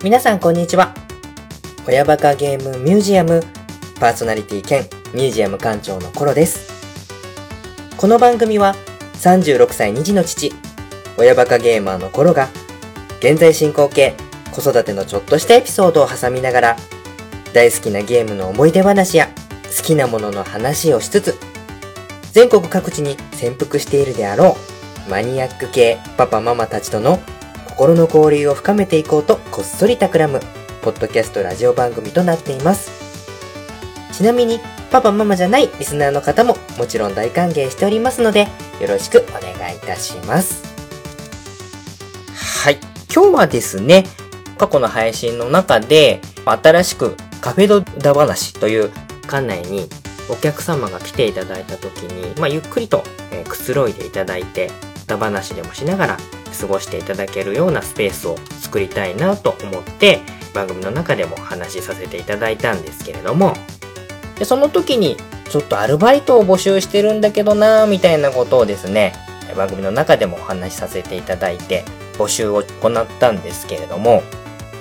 皆さんこんにちは。親バカゲームミュージアムパーソナリティ兼ミュージアム館長のコロです。この番組は36歳2児の父、親バカゲーマーのコロが現在進行形子育てのちょっとしたエピソードを挟みながら大好きなゲームの思い出話や好きなものの話をしつつ全国各地に潜伏しているであろうマニアック系パパママたちとの心の交流を深めていこうとこっそり企むポッドキャストラジオ番組となっています。ちなみにパパママじゃないリスナーの方ももちろん大歓迎しておりますのでよろしくお願いいたします。はい。今日はですね過去の配信の中で新しくカフェドダ話という館内にお客様が来ていただいた時に、まあ、ゆっくりと、えーくつろいでいただいてダ話でもしながら過ごしていただけるようなスペースを作りたいなと思って番組の中でも話しさせていただいたんですけれども。でその時にちょっとアルバイトを募集してるんだけどなみたいなことをですね番組の中でもお話しさせていただいて募集を行ったんですけれども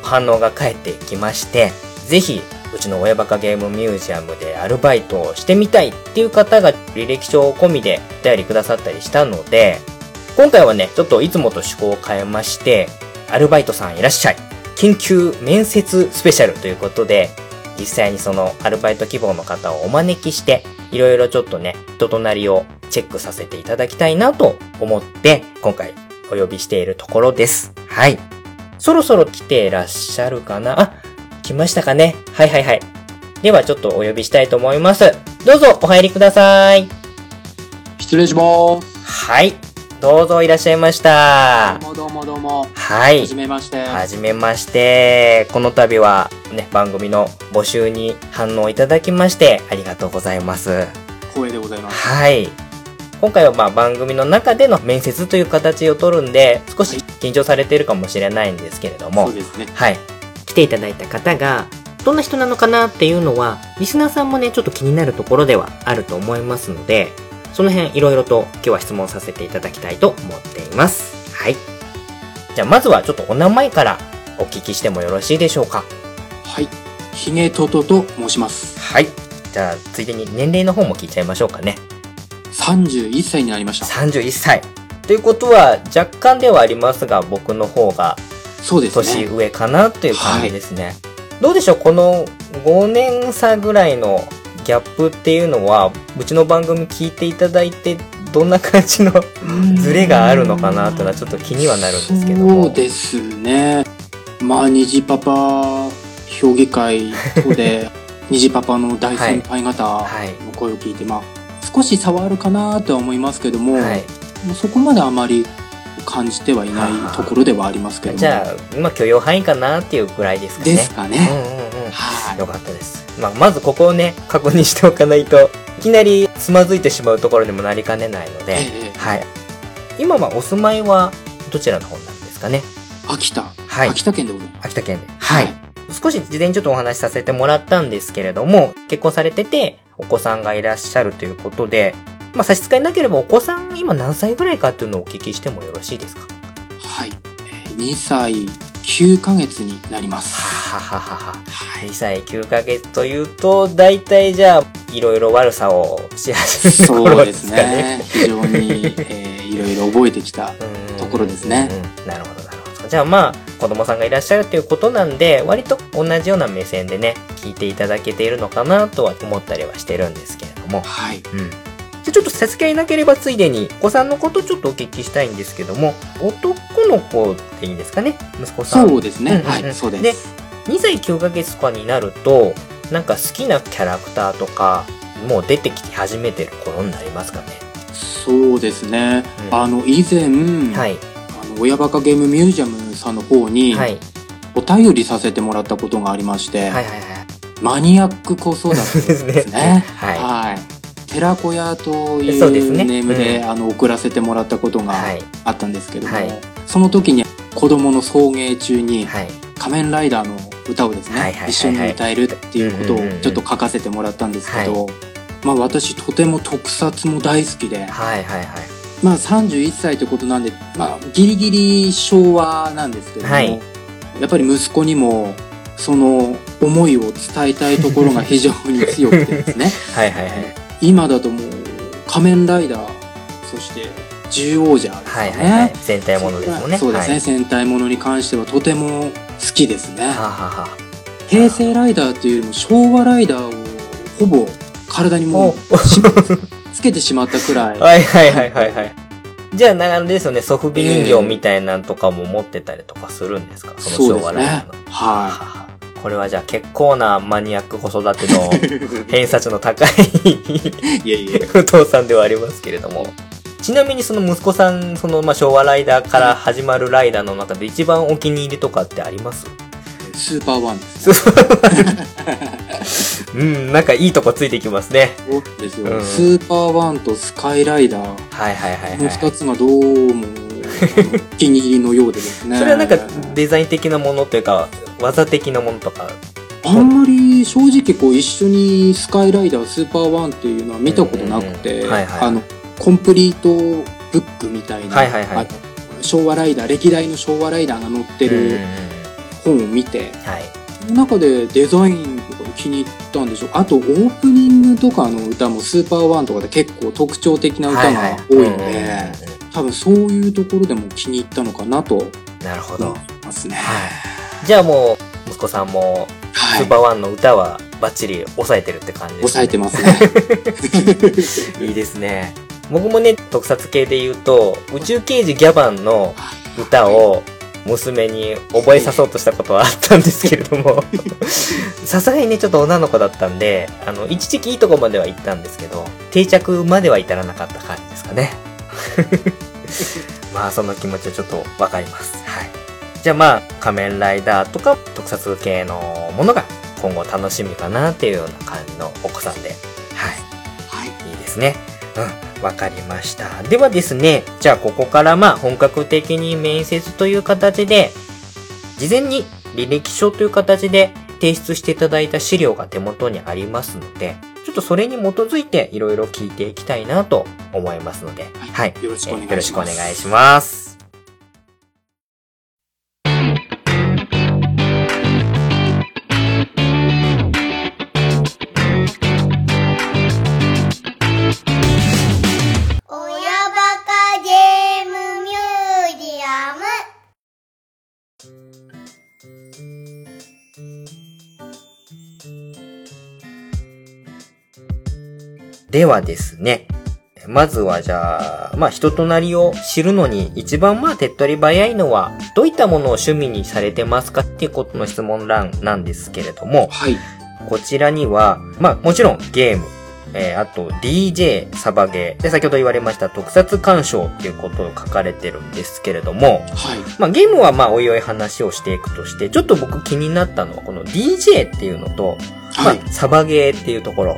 反応が返ってきましてぜひうちの親バカゲームミュージアムでアルバイトをしてみたいっていう方が履歴書込みでお便りくださったりしたので今回はねちょっといつもと趣向を変えましてアルバイトさんいらっしゃい緊急面接スペシャルということで実際にそのアルバイト希望の方をお招きしていろいろちょっとね人となりをチェックさせていただきたいなと思って今回お呼びしているところですはいそろそろ来ていらっしゃるかな？あ来ましたかね？はいはいはい。ではちょっとお呼びしたいと思います。どうぞお入りください。失礼します。はい。どうぞいらっしゃいました。どうもどうもどうも。は。はいじめまして。はじめまして。この度はね、番組の募集に反応いただきましてありがとうございます。光栄でございます。はい。今回はまあ番組の中での面接という形を取るんで、少し緊張されているかもしれないんですけれどもそう、ですね。はい。来ていただいた方が、どんな人なのかなっていうのは、リスナーさんもね、ちょっと気になるところではあると思いますので、その辺いろいろと今日は質問させていただきたいと思っています。はい。じゃあまずはちょっとお名前からお聞きしてもよろしいでしょうか？はい。ひげととと申します。はい。じゃあ、ついでに年齢の方も聞いちゃいましょうかね。31歳になりました。31歳。ということは、若干ではありますが、僕の方がそうです年ね。上かなという感じですね。どうでしょう？この5年差ぐらいのギャップっていうのは、うちの番組聞いていただいて、どんな感じのズレがあるのかなというのはちょっと気にはなるんですけども。そうですね。まあ、虹パパ評議会等で、虹パパの大先輩方のはい声を聞いて、まあ、少し差はあるかなとは思いますけども、はい。もうそこまであまり感じてはいないところではありますけども。じゃあ、今許容範囲かなっていうぐらいですかね。ですかね。うんうんうん。はい。よかったです。まあ、まずここをね、確認しておかないと、いきなりつまずいてしまうところにもなりかねないので、ええはい。今はお住まいはどちらの方なんですかね？秋田、はい。秋田県でございます。秋田県で。はい。少し事前にちょっとお話しさせてもらったんですけれども、結婚されてて、お子さんがいらっしゃるということで、まあ差し支えなければお子さん今何歳ぐらいかっていうのをお聞きしてもよろしいですか？はい。えー2歳9ヶ月になります。はははは。はい2。歳9ヶ月というと、大体じゃあ、いろいろ悪さをし始めるそうで頃ですね。ね。非常に、えーいろいろ覚えてきた。うんところですねうんなるほど、なるほど。じゃあまあ、子供さんがいらっしゃるということなんで、割と同じような目線でね、聞いていただけているのかなとは思ったりはしてるんですけれども。はい。うん。ちょっと差し支えなければついでに、お子さんのことちょっとお聞きしたいんですけども、男の子でいいんですかね？息子さん。そうですね。うんうんうんはい。そうでです。2歳9ヶ月とかになると、なんか好きなキャラクターとか、もう出てきて始めてる頃になりますかね？そうですね。うんあの、以前、はい。あの、親バカゲームミュージアムさんの方に、はい。お便りさせてもらったことがありまして、はいはいはい。マニアック子育てですね。ですねはいはい。寺子屋というネームで、うあの送らせてもらったことがはい。あったんですけども、はいその時に子供の送迎中にはい。「仮面ライダー」の歌をですね、はいはいはいはい一緒に歌えるっていうことをちょっと書かせてもらったんですけど、まあ私とても特撮も大好きで、はいはいはい。まあ31歳ということなんで、まあギリギリ昭和なんですけども、はいやっぱり息子にも、その思いを伝えたいところが非常に強くてですね。はいはいはい。今だともう、仮面ライダー、そして、獣王者ですかね。はいはいはい。戦隊ものですもんね。そうですね、はい。戦隊ものに関してはとても好きですね。平成ライダーっていうよりも昭和ライダーをほぼ体にもおうしつけてしまったくらい。はいはいはいはいはい。じゃあ、なあれですよね、ソフビ人形みたいなんとかも持ってたりとかするんですか、その昭和ライダーの。はははこれはじゃあ結構なマニアック子育ての 偏差値の高いい。いえいえ。お父さんではありますけれども。ちなみにその息子さん、そのまあ昭和ライダーから始まるライダーの中で一番お気に入りとかってあります？スーパーワンです、ね。うん、なんかいいとこついてきますね。そうですよ、うんスーパーワンとスカイライダー。はいはいはいこのはい。二つがどうもお気に入りのようでですね。それはなんかデザイン的なものというか、技的なものとか。あんまり正直こう一緒にスカイライダー、スーパーワンっていうのは見たことなくて、あの、コンプリートブックみたいな、はいはいはいあ昭和ライダー、歴代の昭和ライダーが載ってる本を見て、はい。その中でデザインとか気に入ったんでしょう。あとオープニングとかの歌もスーパーワンとかで結構特徴的な歌が多いので、多分そういうところでも気に入ったのかなと思なるほど。いますね。はい。じゃあもう、息子さんも、はいスーパーワンの歌はバッチリ抑えてるって感じです、抑えてますね。いいですね。僕もね、特撮系で言うと、宇宙刑事ギャバンの歌を娘に覚えさそうとしたことはあったんですけれども、さすがにね、ちょっと女の子だったんで、あの、一時期いいとこまでは行ったんですけど、定着までは至らなかった感じですかね。まあ、その気持ちはちょっとわかります。はい。じゃあまあ、仮面ライダーとか特撮系のものが今後楽しみかなっていうような感じのお子さんで、はい。はい。いいですね。うん、わかりました。ではですね、じゃあここからまあ本格的に面接という形で、事前に履歴書という形で提出していただいた資料が手元にありますので、ちょっとそれに基づいていろいろ聞いていきたいなと思いますので、はい。よろしくお願いしますえよろしくお願いします。ではですね、まずはじゃあ、まあ人となりを知るのに一番まあ手っ取り早いのは、どういったものを趣味にされてますかっていうことの質問欄なんですけれども、はい。こちらには、まあもちろんゲーム、えーあと DJ、サバゲー、で先ほど言われました特撮鑑賞っていうことを書かれてるんですけれども、はい。まあゲームはまあおいおい話をしていくとして、ちょっと僕気になったのはこの DJ っていうのと、まはいあ。サバゲーっていうところ。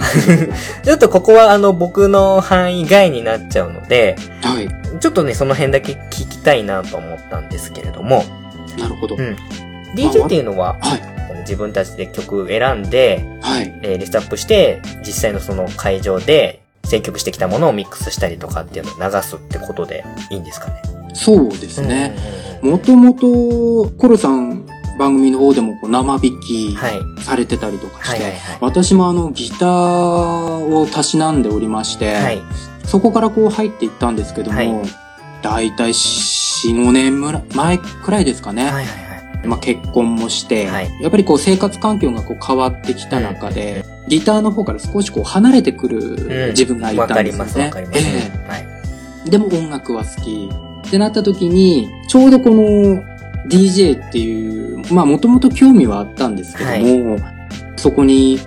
ちょっとここはあの僕の範囲外になっちゃうので、はい。ちょっとね、その辺だけ聞きたいなと思ったんですけれども、なるほど。うん DJ っていうのは、はい。自分たちで曲選んで、はい。えーリストアップして、実際のその会場で選曲してきたものをミックスしたりとかっていうのを流すってことでいいんですかね。そうですね。もともと、コロさん番組の方でもこう生弾きはい。されてたりとかして、はいはいはい。私もあのギターをたしなんでおりまして、はい。そこからこう入っていったんですけども、はいだいたい4、5年前くらいですかね。はいはいまあ、結婚もして、はいやっぱりこう生活環境がこう変わってきた中で、ギターの方から少しこう離れてくる自分がいわたんですよね。かりますわかります。えはい。えでも音楽は好き。ってなった時に、ちょうどこの DJ っていう、まあもともと興味はあったんですけども、そこに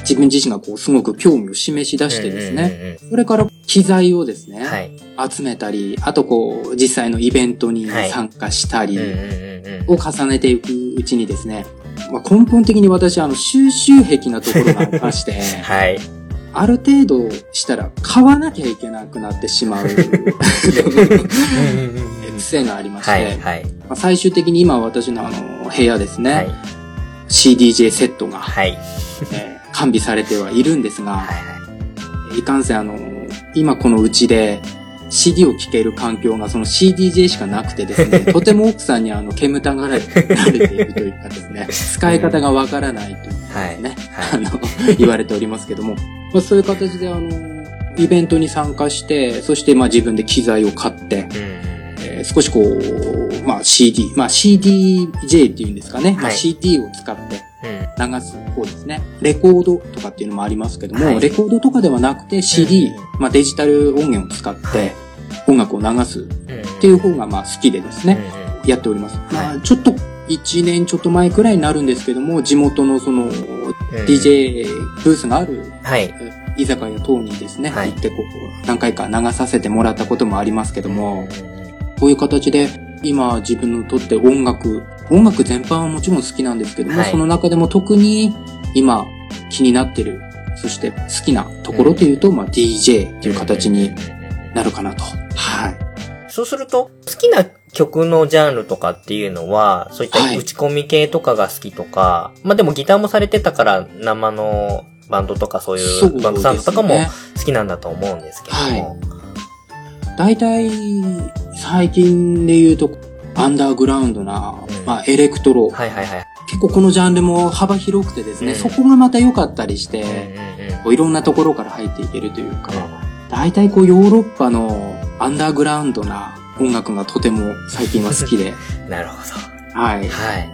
自分自身がこうすごく興味を示し出してですね、ね。それから機材をですね、はい。集めたり、あとこう実際のイベントにはい参加したり、を重ねていくうちにですね、まあ、根本的に私、あの、収集癖なところがありまして、はい。ある程度したら買わなきゃいけなくなってしまう 癖がありまして、はい、はい。まあ、最終的に今私のあの、部屋ですね、はい。CDJ セットが、はい。えー完備されてはいるんですが、はい。いかんせんあの、今このうちで CD を聴ける環境がその CDJ しかなくてですね、とても奥さんにあの、煙たがられているというかですね、使い方がわからないというかですね、はいあの、言われておりますけども、まあ、そういう形であの、イベントに参加して、そしてまあ自分で機材を買って、うん。えー少しこう、まあ CD、まあ CDJ っていうんですかね、まあはい CD を使ってうん。流す方ですね。レコードとかっていうのもありますけども、はいレコードとかではなくて CD、うまあデジタル音源を使っはいて音楽を流すっうん。ていう方がまあ好きでですね、うやっております。まはあちょっと1年ちょっと前くらいになるんですけども、地元のそのん。DJ ブースがあるはい。居酒屋等にですね、はい行ってこう何回か流させてもらったこともありますけども、うんこういう形で今自分にとって音楽、音楽全般はもちろん好きなんですけども、はいその中でも特に今気になってる、そして好きなところというと、まあ DJ っていう形になるかなと。はい。そうすると、好きな曲のジャンルとかっていうのは、そういったはい打ち込み系とかが好きとか、まあでもギターもされてたから生のバンドとかそういうバンドサウンドとかも好きなんだと思うんですけども。大体、最近で言うと、アンダーグラウンドな、うんまあエレクトロ、はいはいはい。結構このジャンルも幅広くてですね、うんそこがまた良かったりして、こういろんなところから入っていけるというか、大体こうヨーロッパのアンダーグラウンドな音楽がとても最近は好きで、なるほど。はい。はい。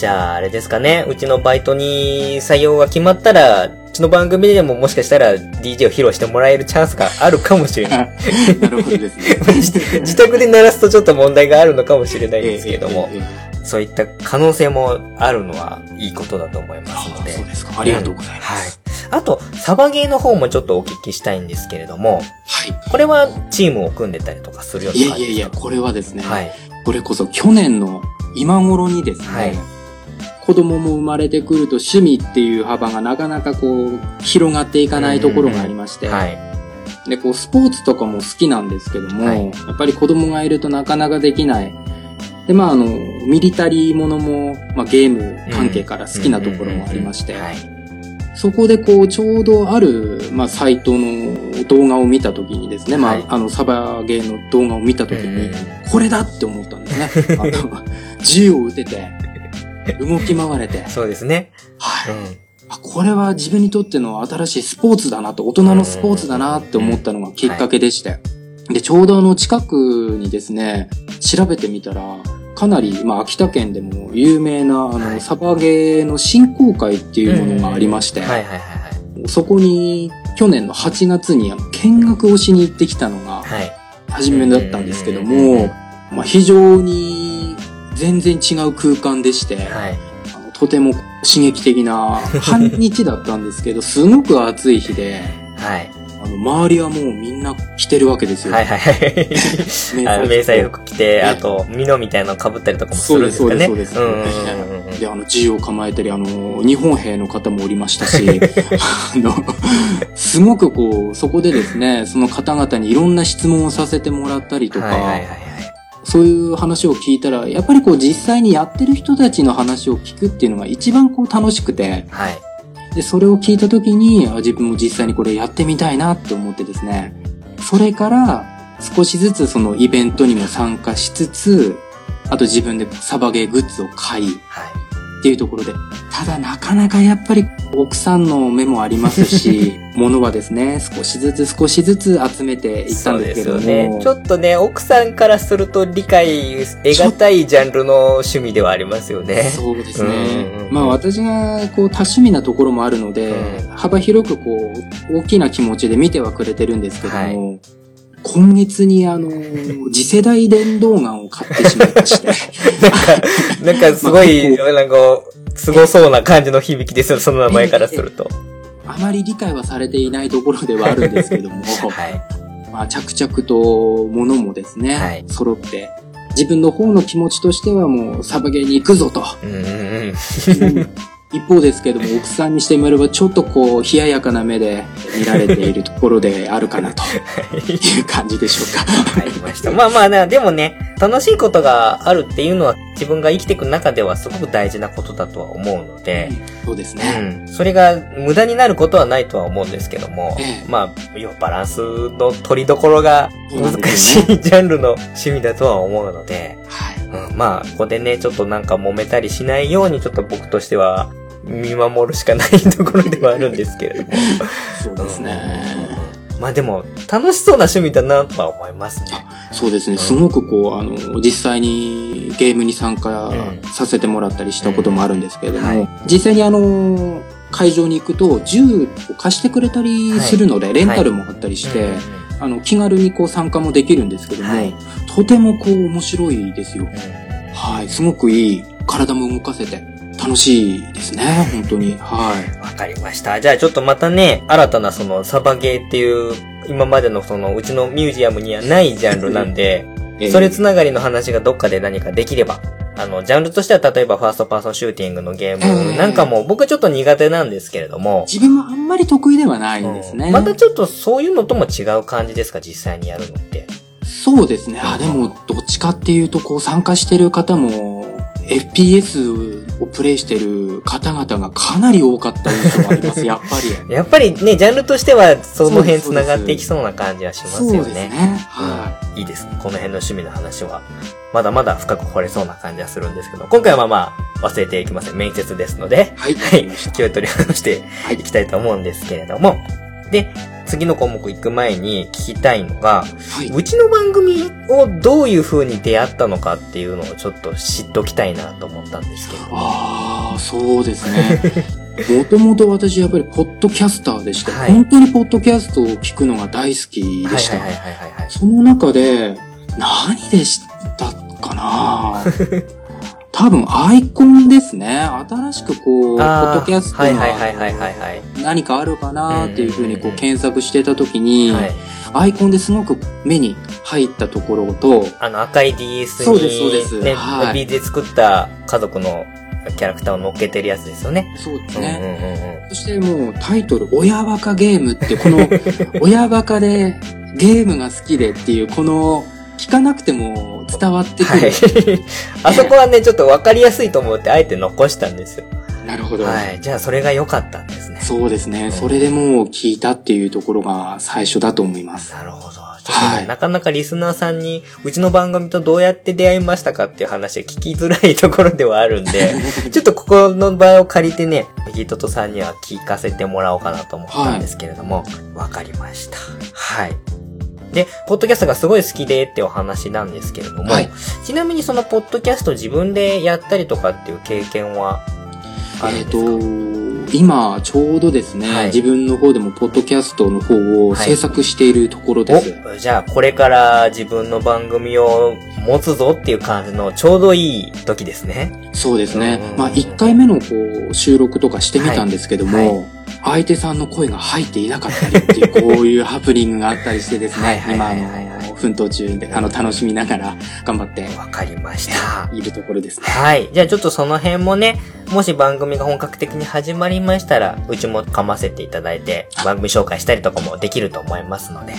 じゃあ、あれですかね。うちのバイトに採用が決まったら、うちの番組でももしかしたら DJ を披露してもらえるチャンスがあるかもしれない。なるほどですね。自宅で鳴らすとちょっと問題があるのかもしれないですけれどもえ、えええそういった可能性もあるのはいいことだと思いますので。そうですか。ありがとうございまはいす。。あと、サバゲーの方もちょっとお聞きしたいんですけれども、はい。これはチームを組んでたりとかするよういな感じですか？やいやいや、これはですね、はい。これこそ去年の今頃にですね、はい子供も生まれてくると趣味っていう幅がなかなかこう、広がっていかないところがありまして、はい。で、こう、スポーツとかも好きなんですけども、はいやっぱり子供がいるとなかなかできない。で、まあ、あの、ミリタリーものも、まあ、ゲーム関係から好きなところもありまして、はい。そこでこう、ちょうどある、まあ、サイトの動画を見たときにですね、まあ、はいあの、サバゲーの動画を見たときに、うんこれだって思ったんですね。あの、銃を撃てて、動き回れて、そうですね。はい。うん。あこれは自分にとっての新しいスポーツだなと、大人のスポーツだなって思ったのがきっかけでして。で、ちょうどあの近くにですね、調べてみたら、かなり、まあ、秋田県でも有名な、あの、はいサバゲーの振興会っていうものがありまして。そこに去年の8月に見学をしに行ってきたのがはい。初めだったんですけども、まあ、非常に全然違う空間でして、はい。あのとても刺激的な 半日だったんですけど、すごく暑い日で、はい。あの、周りはもうみんな着てるわけですよ。はいはいはい。迷彩服着て、ねあと、ミノみたいなの被ったりとかもするんですかね。そうですそうですそうですで、あの、銃を構えてる、あの、日本兵の方もおりましたし、あの、すごくこう、そこでですね、その方々にいろんな質問をさせてもらったりとか、はいはいはいはい。そういう話を聞いたら、やっぱりこう実際にやってる人たちの話を聞くっていうのが一番こう楽しくて、はい。で、それを聞いた時に、あ自分も実際にこれやってみたいなって思ってですね、それから少しずつそのイベントにも参加しつつ、あと自分でサバゲーグッズを買いはい。っていうところで、ただなかなかやっぱり奥さんの目もありますし、物はですね、少しずつ少しずつ集めていったんですけども、ね。ちょっとね、奥さんからすると理解得難いジャンルの趣味ではありますよね。そうですねうんうんうん。まあ私がこう多趣味なところもあるので、うん幅広くこう大きな気持ちで見てはくれてるんですけども、はい今月にあの、次世代電動ガンを買ってしまいまして、なんかすごい、まあなんか、すごそうな感じの響きですよ、その名前からすると。あまり理解はされていないところではあるんですけども、はい。まあ着々と物もですね、はい揃って、自分の方の気持ちとしてはもうサバゲーに行くぞと。うんうんうん。一方ですけども、奥さんにしてみれば、ちょっとこう、冷ややかな目で見られているところであるかなという感じでしょうか。わかりました。まあまあな、でもね、楽しいことがあるっていうのは自分が生きていく中ではすごく大事なことだとは思うので、そうですうね。ん。それが無駄になることはないとは思うんですけども、ええまあ、要はバランスの取りどころが難しいジャンルの趣味だとは思うので、はい。うん、まあ、ここでね、ちょっとなんか揉めたりしないように、ちょっと僕としては見守るしかないところではあるんですけれども。そうですね。まあでも、楽しそうな趣味だなとは思いますね。そうですね。すごくこう、あの、実際にゲームに参加させてもらったりしたこともあるんですけれども、実際にあの、会場に行くと銃を貸してくれたりするので、レンタルもあったりして、あの、気軽にこう参加もできるんですけども、はいとてもこう面白いですよ。うんはい。すごくいい。体も動かせて楽しいですね。本当に。はい。わかりました。じゃあちょっとまたね、新たなそのサバゲーっていう、今までのそのうちのミュージアムにはないジャンルなんで、えーそれつながりの話がどっかで何かできれば。あの、ジャンルとしては例えばファーストパーソンシューティングのゲームなんかも僕ちょっと苦手なんですけれども、自分もあんまり得意ではないんですね。うんまたちょっとそういうのとも違う感じですか、実際にやるのって。そうですね。あ、でも、どっちかっていうと、こう、参加してる方も、FPS をプレイしてる方々がかなり多かった印象があります、やっぱり。やっぱりね、ジャンルとしてはその辺繋がっていきそうな感じはしますそうよね。ですね。はうんいいですね。この辺の趣味の話は、まだまだ深く掘れそうな感じはするんですけど、今回はまあ、忘れていきません。面接ですので、い。はい。はい気を取り直してはいいきたいと思うんですけれども、で、次の項目行く前に聞きたいのが、はい。うちの番組をどういう風に出会ったのかっていうのをちょっと知っときたいなと思ったんですけど。ああ、そうですね。もともと私やっぱりポッドキャスターでして、はい本当にポッドキャストを聞くのが大好きでした。はいはいはいはいはい。その中で、何で知ったかな？多分アイコンですね。新しくこう、ポッドキャストはいはいはいはいはいはい。が何かあるかなっていうふうにこう検索してた時に、はい。アイコンですごく目に入ったところと、あの赤い DS そうですそうですに、ね、はいビーで作った家族のキャラクターを乗っけてるやつですよね。そうですね。うんそしてもうタイトル、親バカゲームって、この、親バカでゲームが好きでっていう、この、聞かなくても伝わってくる。はい。あそこはね、ちょっとわかりやすいと思って、あえて残したんですよ。なるほど。はい。じゃあ、それが良かったんですね。そうですね。それでもう聞いたっていうところが最初だと思います。なるほど。はいなかなかリスナーさんに、うちの番組とどうやって出会いましたかっていう話は聞きづらいところではあるんで、ちょっとここの場合を借りてね、ギトトさんには聞かせてもらおうかなと思ったんですけれども、わ、かりました。はい。で、ポッドキャストがすごい好きでってお話なんですけれども、はいちなみにそのポッドキャスト自分でやったりとかっていう経験はあるんえっ、ですか、と、今、ちょうどですね、はい自分の方でもポッドキャストの方を制作しているところです。お、じゃあこれから自分の番組を持つぞっていう感じのちょうどいい時ですね。そうですねうん。まあ、1回目のこう収録とかしてみたんですけども、はいは相手さんの声が入っていなかったりっていう、こういうハプニングがあったりしてですはいね、はい今、あの、奮闘中で、あの、楽しみながら頑張ってわかりました。いるところですね。はい。じゃあちょっとその辺もね、もし番組が本格的に始まりましたら、うちも噛ませていただいて、番組紹介したりとかもできると思いますので。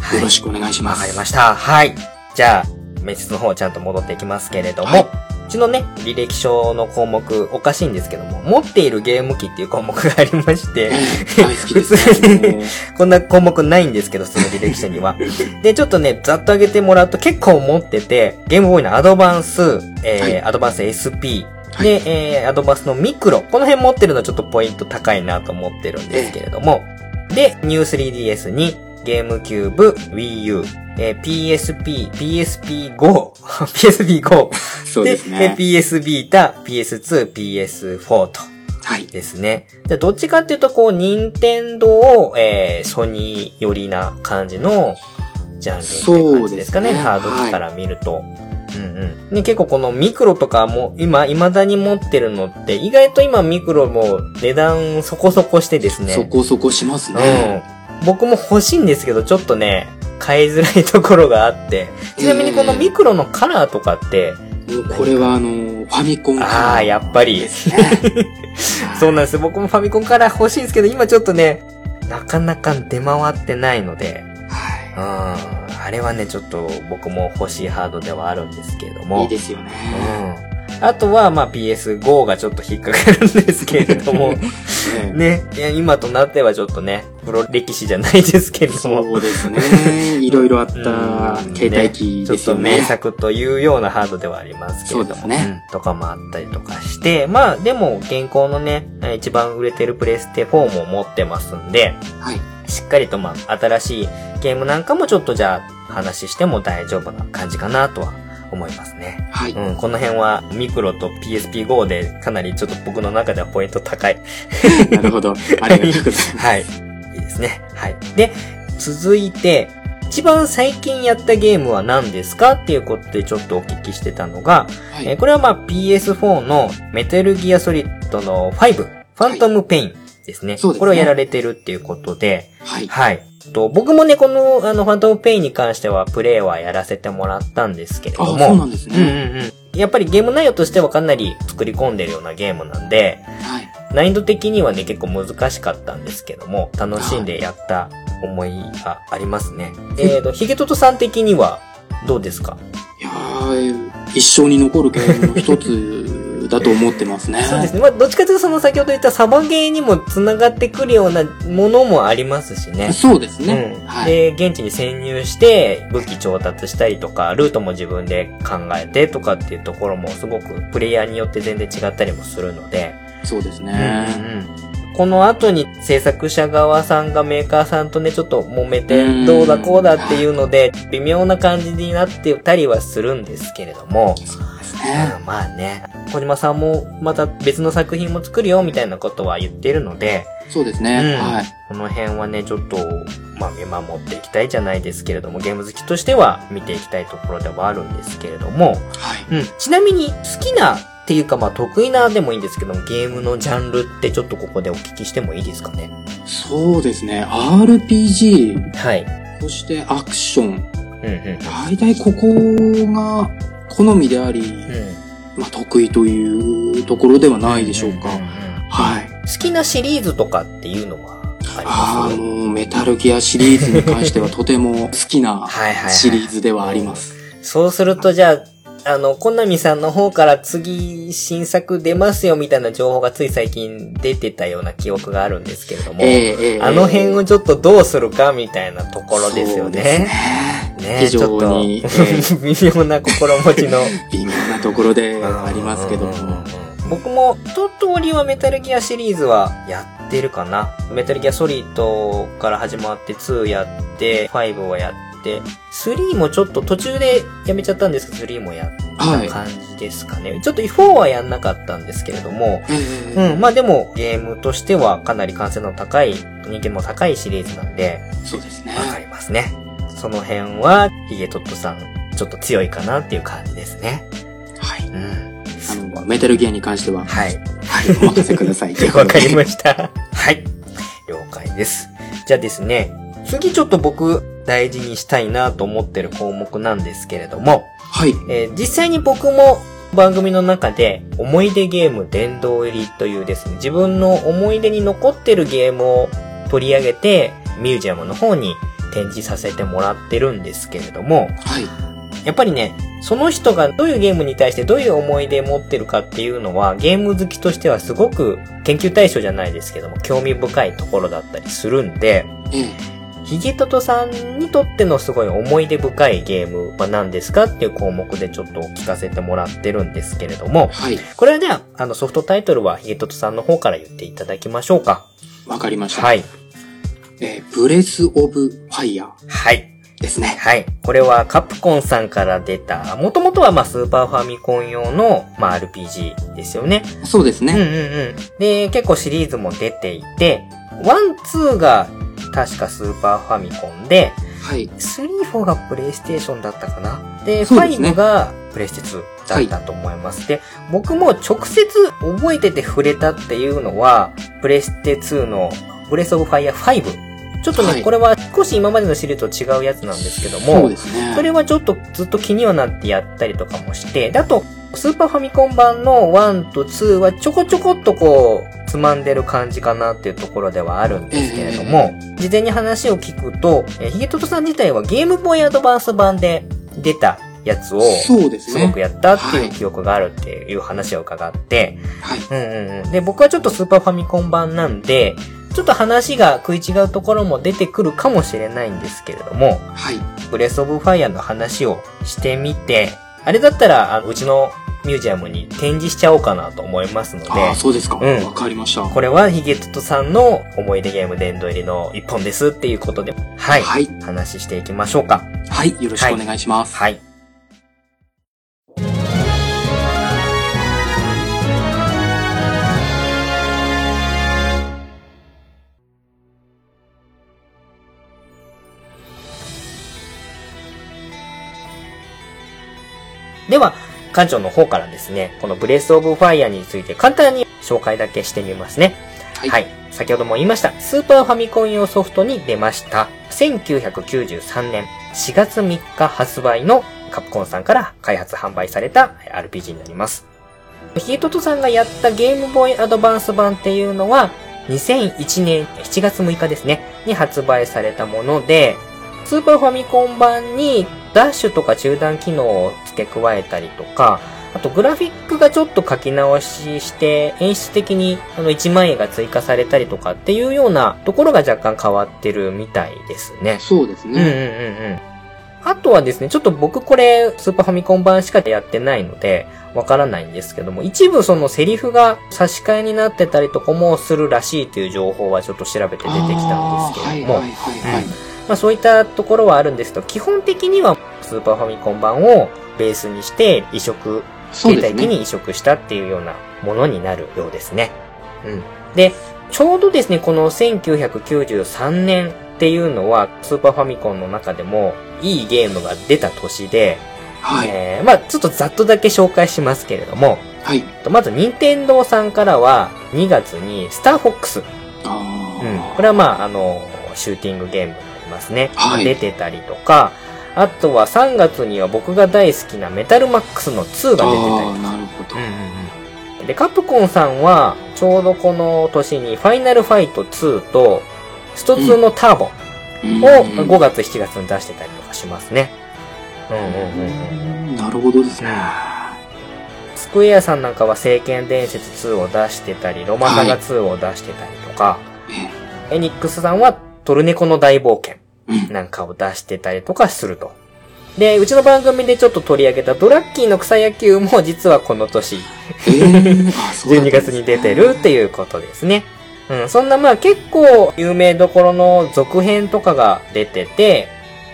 はいよろしくお願いします。わかりました。はい。じゃあ、面接の方ちゃんと戻っていきますけれども、はいうちのね、履歴書の項目、おかしいんですけども、持っているゲーム機っていう項目がありまして、普ね。通こんな項目ないんですけど、その履歴書には。で、ちょっとね、ざっと上げてもらうと結構持ってて、ゲームボーイのアドバンス、えーはいアドバンス SP、はいで、えーアドバンスのミクロ。この辺持ってるのちょっとポイント高いなと思ってるんですけれども。で、ニュー 3DS に、ゲームキューブ、Wii U、えー PSP、PSP Go、PSP Go。そうですね。で、PS Vita、PS2、PS4 と。はい。ですね。じゃあどっちかっていうと、こう、任天堂、えー、ソニー寄りな感じのジャンルって感じですかね。ねハード機から見ると。うんうん。で、結構このミクロとかも、今、未だに持ってるのって、意外と今ミクロも値段そこそこしてですね。そこそこしますね。うん。僕も欲しいんですけど、ちょっとね、買いづらいところがあって。ちなみにこのミクロのカラーとかって、これはあの、ファミコンああ、やっぱり。そうなんです。僕もファミコンから欲しいんですけど、今ちょっとね、なかなか出回ってないので、はうん。あれはね、ちょっと僕も欲しいハードではあるんですけれどい。も。いいですよね。うん。あとは、まあ PS5 がちょっと引っかかるんですけれども、ね ね。いや、今となってはちょっとね、プロ歴史じゃないですけれども。そうですね。いろいろあったうん携帯機ちょっとですよね。名作というようなハードではありますけれども。ねうんとかもあったりとかして、まあでも現行のね、一番売れてるプレステ4も持ってますんで、はい。しっかりとまあ新しいゲームなんかもちょっとじゃあ話しても大丈夫な感じかなとは思いますね。はい。うん、この辺はミクロと PSP-GO でかなりちょっと僕の中ではポイント高い。なるほど。ありがとうございます。はい。いいですね。はい。で、続いて、一番最近やったゲームは何ですかっていうことでちょっとお聞きしてたのが、はい。えーこれはまあ PS4 のメタルギアソリッドの5、ファントムペインですね。そうですねこれをやられてるっていうことで、はい。はい。と僕もね、この、あの、ファントムペインに関してはプレイはやらせてもらったんですけれどあ、も、そうなんですうんうんね。うん。やっぱりゲーム内容としてはかなり作り込んでるようなゲームなんで、はい。難易度的にはね、結構難しかったんですけども、楽しんでやった思いがありますね。えっと、ヒゲトトさん的にはどうですか？いやー一生に残るゲームの一つだと思ってますね。そうですね。まあ、どっちかというとその先ほど言ったサバゲーにも繋がってくるようなものもありますしね。そうですね。うん。はい。で、現地に潜入して武器調達したりとか、ルートも自分で考えてとかっていうところもすごくプレイヤーによって全然違ったりもするので、そうですうんね。うんこの後に制作者側さんがメーカーさんとね、ちょっと揉めてうん、どうだこうだっていうので、微妙な感じになってたりはするんですけれども、そうまあね、小島さんもまた別の作品も作るよみたいなことは言ってるので、そうですうんね。はい。この辺はね、ちょっと、まあ見守っていきたいじゃないですけれども、ゲーム好きとしては見ていきたいところではあるんですけれども、はい。うん。ちなみに好きなっていうかまあ得意なでもいいんですけども、ゲームのジャンルってちょっとここでお聞きしてもいいですかね？そうですね。RPG、はい。そしてアクション。うんうん。大体ここが好みであり、うん。まあ得意というところではないでしょうか。んんんはい。好きなシリーズとかっていうのはありあもうメタルギアシリーズに関してはとても好きなはいはいはいシリーズではあります。そうするとじゃあ、あの、コナミさんの方から次新作出ますよみたいな情報がつい最近出てたような記憶があるんですけれども、ええええあの辺をちょっとどうするかみたいなところですよね。ねね非常に、ちょっと 微妙な心持ちの。微妙なところでありますけども。僕も一通りはメタルギアシリーズはやってるかな。メタルギアソリッドから始まって2やって、5はやって、3もちょっと途中でやめちゃったんですけど、3もやったはい。感じですかね。ちょっと4はやんなかったんですけれども、ええうん、まあでもゲームとしてはかなり完成の高い、人気も高いシリーズなんで、そうですね。わかりますね。その辺は、ヒゲトットさん、ちょっと強いかなっていう感じですね。はい。うん。あの、メタルギアに関しては、はい。はい、お任せください。わかりました。はい。了解です。じゃあですね、次ちょっと僕大事にしたいなと思ってる項目なんですけれども、はい。えー実際に僕も番組の中で思い出ゲーム殿堂入りというですね、自分の思い出に残ってるゲームを取り上げてミュージアムの方に展示させてもらってるんですけれども、はい。やっぱりね、その人がどういうゲームに対してどういう思い出を持ってるかっていうのは、ゲーム好きとしてはすごく研究対象じゃないですけども、興味深いところだったりするんで、ええヒゲトトさんにとってのすごい思い出深いゲームは何ですかっていう項目でちょっと聞かせてもらってるんですけれども、はい。これはじゃあ、あのソフトタイトルはヒゲトトさんの方から言っていただきましょうか。わかりました。はい。えーブレスオブファイヤーはい。ですね。はい。これはカプコンさんから出た、もともとはまあスーパーファミコン用の、まあ、RPG ですよね。そうですね。うんうんうん。で、結構シリーズも出ていて、ワン、ツーが確かスーパーファミコンで、はい。3、4がプレイステーションだったかなで、ですね5がプレイステ2だったと思います。で、僕も直接覚えてて触れたっていうのは、プレステ2のブレスオブファイヤー5。ちょっとね、はいこれは少し今までのシリーズと違うやつなんですけども、ですね。それはちょっとずっと気にはなってやったりとかもして、で、あと、スーパーファミコン版の1と2はちょこちょこっとこう、つまんでる感じかなっていうところではあるんですけれども、事前に話を聞くと、えーヒゲトトさん自体はゲームボーイアドバンス版で出たやつを、そうですね。すごくやったってはいいう記憶があるっていう話を伺って、はい。うんうんうん。で、僕はちょっとスーパーファミコン版なんで、ちょっと話が食い違うところも出てくるかもしれないんですけれども、はい。ブレスオブファイアの話をしてみて、あれだったら、あのうちのミュージアムに展示しちゃおうかなと思いますので、ああ、そうですか。うんわかりました。これはヒゲトトさんの思い出ゲーム殿堂入りの一本ですっていうことで、はい。はい。話していきましょうか。はい。よろしくお願いします。はい。では、館長の方からですね、このブレスオブファイアについて簡単に紹介だけしてみますね。はいはい。先ほども言いました、スーパーファミコン用ソフトに出ました。1993年4月3日発売のカプコンさんから開発販売された RPG になります。ヒゲトトさんがやったゲームボーイアドバンス版っていうのは、2001年7月6日ですね、に発売されたもので、スーパーファミコン版にダッシュとか中断機能を付け加えたりとか、あとグラフィックがちょっと書き直しして、演出的にあの1万円が追加されたりとかっていうようなところが若干変わってるみたいですね。そうですうんうんうんね。うん。あとはですね、ちょっと僕これ、スーパーファミコン版しかやってないので、わからないんですけども、一部そのセリフが差し替えになってたりとかもするらしいという情報はちょっと調べて出てきたんですけれども、はいはいはいはい。まあそういったところはあるんですけど、基本的にはスーパーファミコン版をベースにして移植、そうですね。携帯機に移植したっていうようなものになるようですね。うん。で、ちょうどですね、この1993年っていうのは、スーパーファミコンの中でもいいゲームが出た年で、はい。えー、まあちょっとざっとだけ紹介しますけれども、はい。まず、任天堂さんからは、2月に、スターフォックス。あうん。あ。これはまあ、あの、シューティングゲームますね。はい出てたりとか、あとは3月には僕が大好きなメタルマックスの2が出てたりああ、なるほど。で、カプコンさんは、ちょうどこの年に、ファイナルファイト2と、スト2のターボうんを5月、7月に出してたりとかしますね。うんうんうんうん。なるほどですね。スクエアさんなんかは聖剣伝説2を出してたり、ロマサガ2を出してたりとか、エニックスさんはトルネコの大冒険うん。なんかを出してたりとかすると。で、うちの番組でちょっと取り上げたドラッキーの草野球も実はこの年、えーあ そうだ12ったんですね月に出てるっていうことですね。うん、そんなまあ結構有名どころの続編とかが出てて、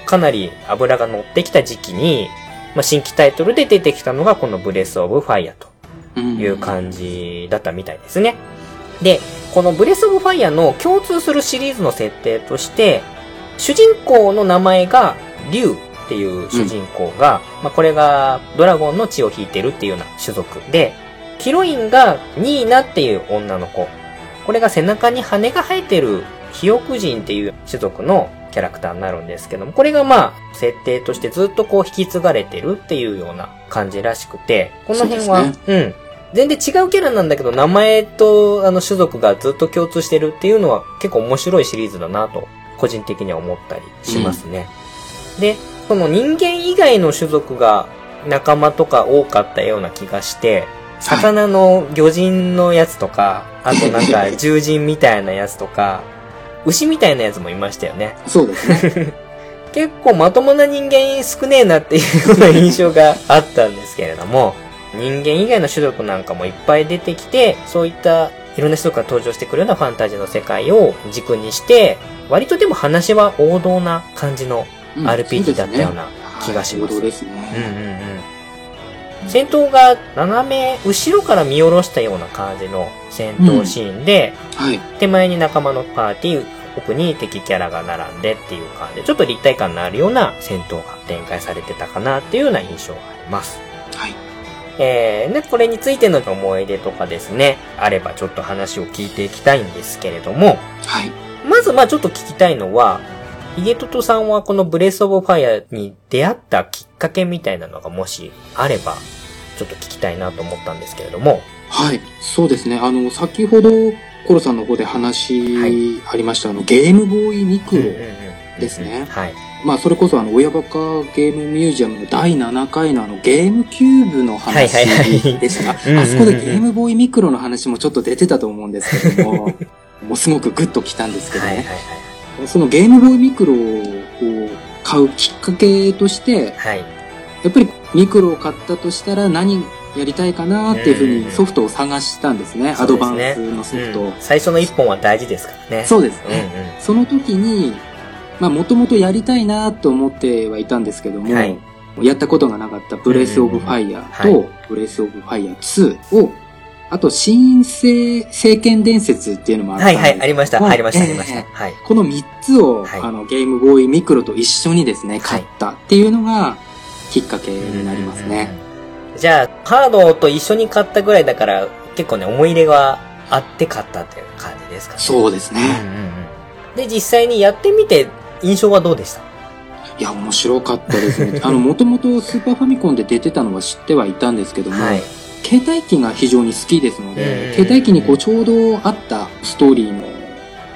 かなり脂が乗ってきた時期に、まあ、新規タイトルで出てきたのがこのブレスオブファイアとうんいう感じだったみたいですね。で、このブレスオブファイアの共通するシリーズの設定として、主人公の名前がリュウっていう主人公が、まあこれがドラゴンの血を引いてるっていうような種族で、ヒロインがニーナっていう女の子。これが背中に羽が生えてる飛翼人っていう種族のキャラクターになるんですけども、これがまあ、設定としてずっとこう引き継がれてるっていうような感じらしくて、この辺は、そうでうん。全然違うキャラなんだけど、名前とあの種族がずっと共通してるっていうのは結構面白いシリーズだなと、個人的には思ったりしますね。で、その人間以外の種族が仲間とか多かったような気がして、魚の魚人のやつとか、あとなんか 獣人みたいなやつとか、牛みたいなやつもいましたよね。そうですね。結構まともな人間少ねえなっていうような印象があったんですけれども、人間以外の種族なんかもいっぱい出てきて、そういったいろんな種族が登場してくるようなファンタジーの世界を軸にして、割とでも話は王道な感じのうん RPG だったようなそう気がしますはい王道ですうんうんね。うん。戦闘が斜め後ろから見下ろしたような感じの戦闘シーンで、はい。手前に仲間のパーティー、奥に敵キャラが並んでっていう感じで、ちょっと立体感のあるような戦闘が展開されてたかなっていうような印象があります。はい。えー、ね、これについての思い出とかですね、あればちょっと話を聞いていきたいんですけれども、はい。まずまあちょっと聞きたいのは、ヒゲトトさんはこのブレスオブファイアに出会ったきっかけみたいなのがもしあれば、ちょっと聞きたいなと思ったんですけれども。はい。そうですね。あの、先ほど、コロさんの方で話はいありました、あの、ゲームボーイミクロ。ですねはい。まあ、それこそあの、親バカゲームミュージアムの第7回のあの、ゲームキューブの話はいはいはいですが、うんうんうんあそこでゲームボーイミクロの話もちょっと出てたと思うんですけども、もうすごくグッときたんですけどはいはいね。そのゲームボーイミクロを買うきっかけとして、はい。はい。やっぱりミクロを買ったとしたら何やりたいかなっていうふうにソフトを探したんですね。アドバンスのソフトを。うん最初の一本は大事ですからね。そうですうんうんね。その時に、まあもともとやりたいなと思ってはいたんですけども、はいやったことがなかったブレスオブファイヤーとブレスオブファイヤー2を、あと新生聖剣伝説っていうのもあったんですはいはい、ありました。はいありました、ありました。ええはい。この3つを、はいあのゲームボーイミクロと一緒にですね、買ったっていうのがきっかけになりますね。うん。じゃあ、ハードと一緒に買ったぐらいだから、結構ね、思い入れがあって買ったっていう感じですかね。そうですね。うんうんうん。で、実際にやってみて、印象はどうでした？いや、面白かったですね。あの、もともとスーパーファミコンで出てたのは知ってはいたんですけども、はい。携帯機が非常に好きですのうんで、携帯機にこうちょうど合ったストーリーの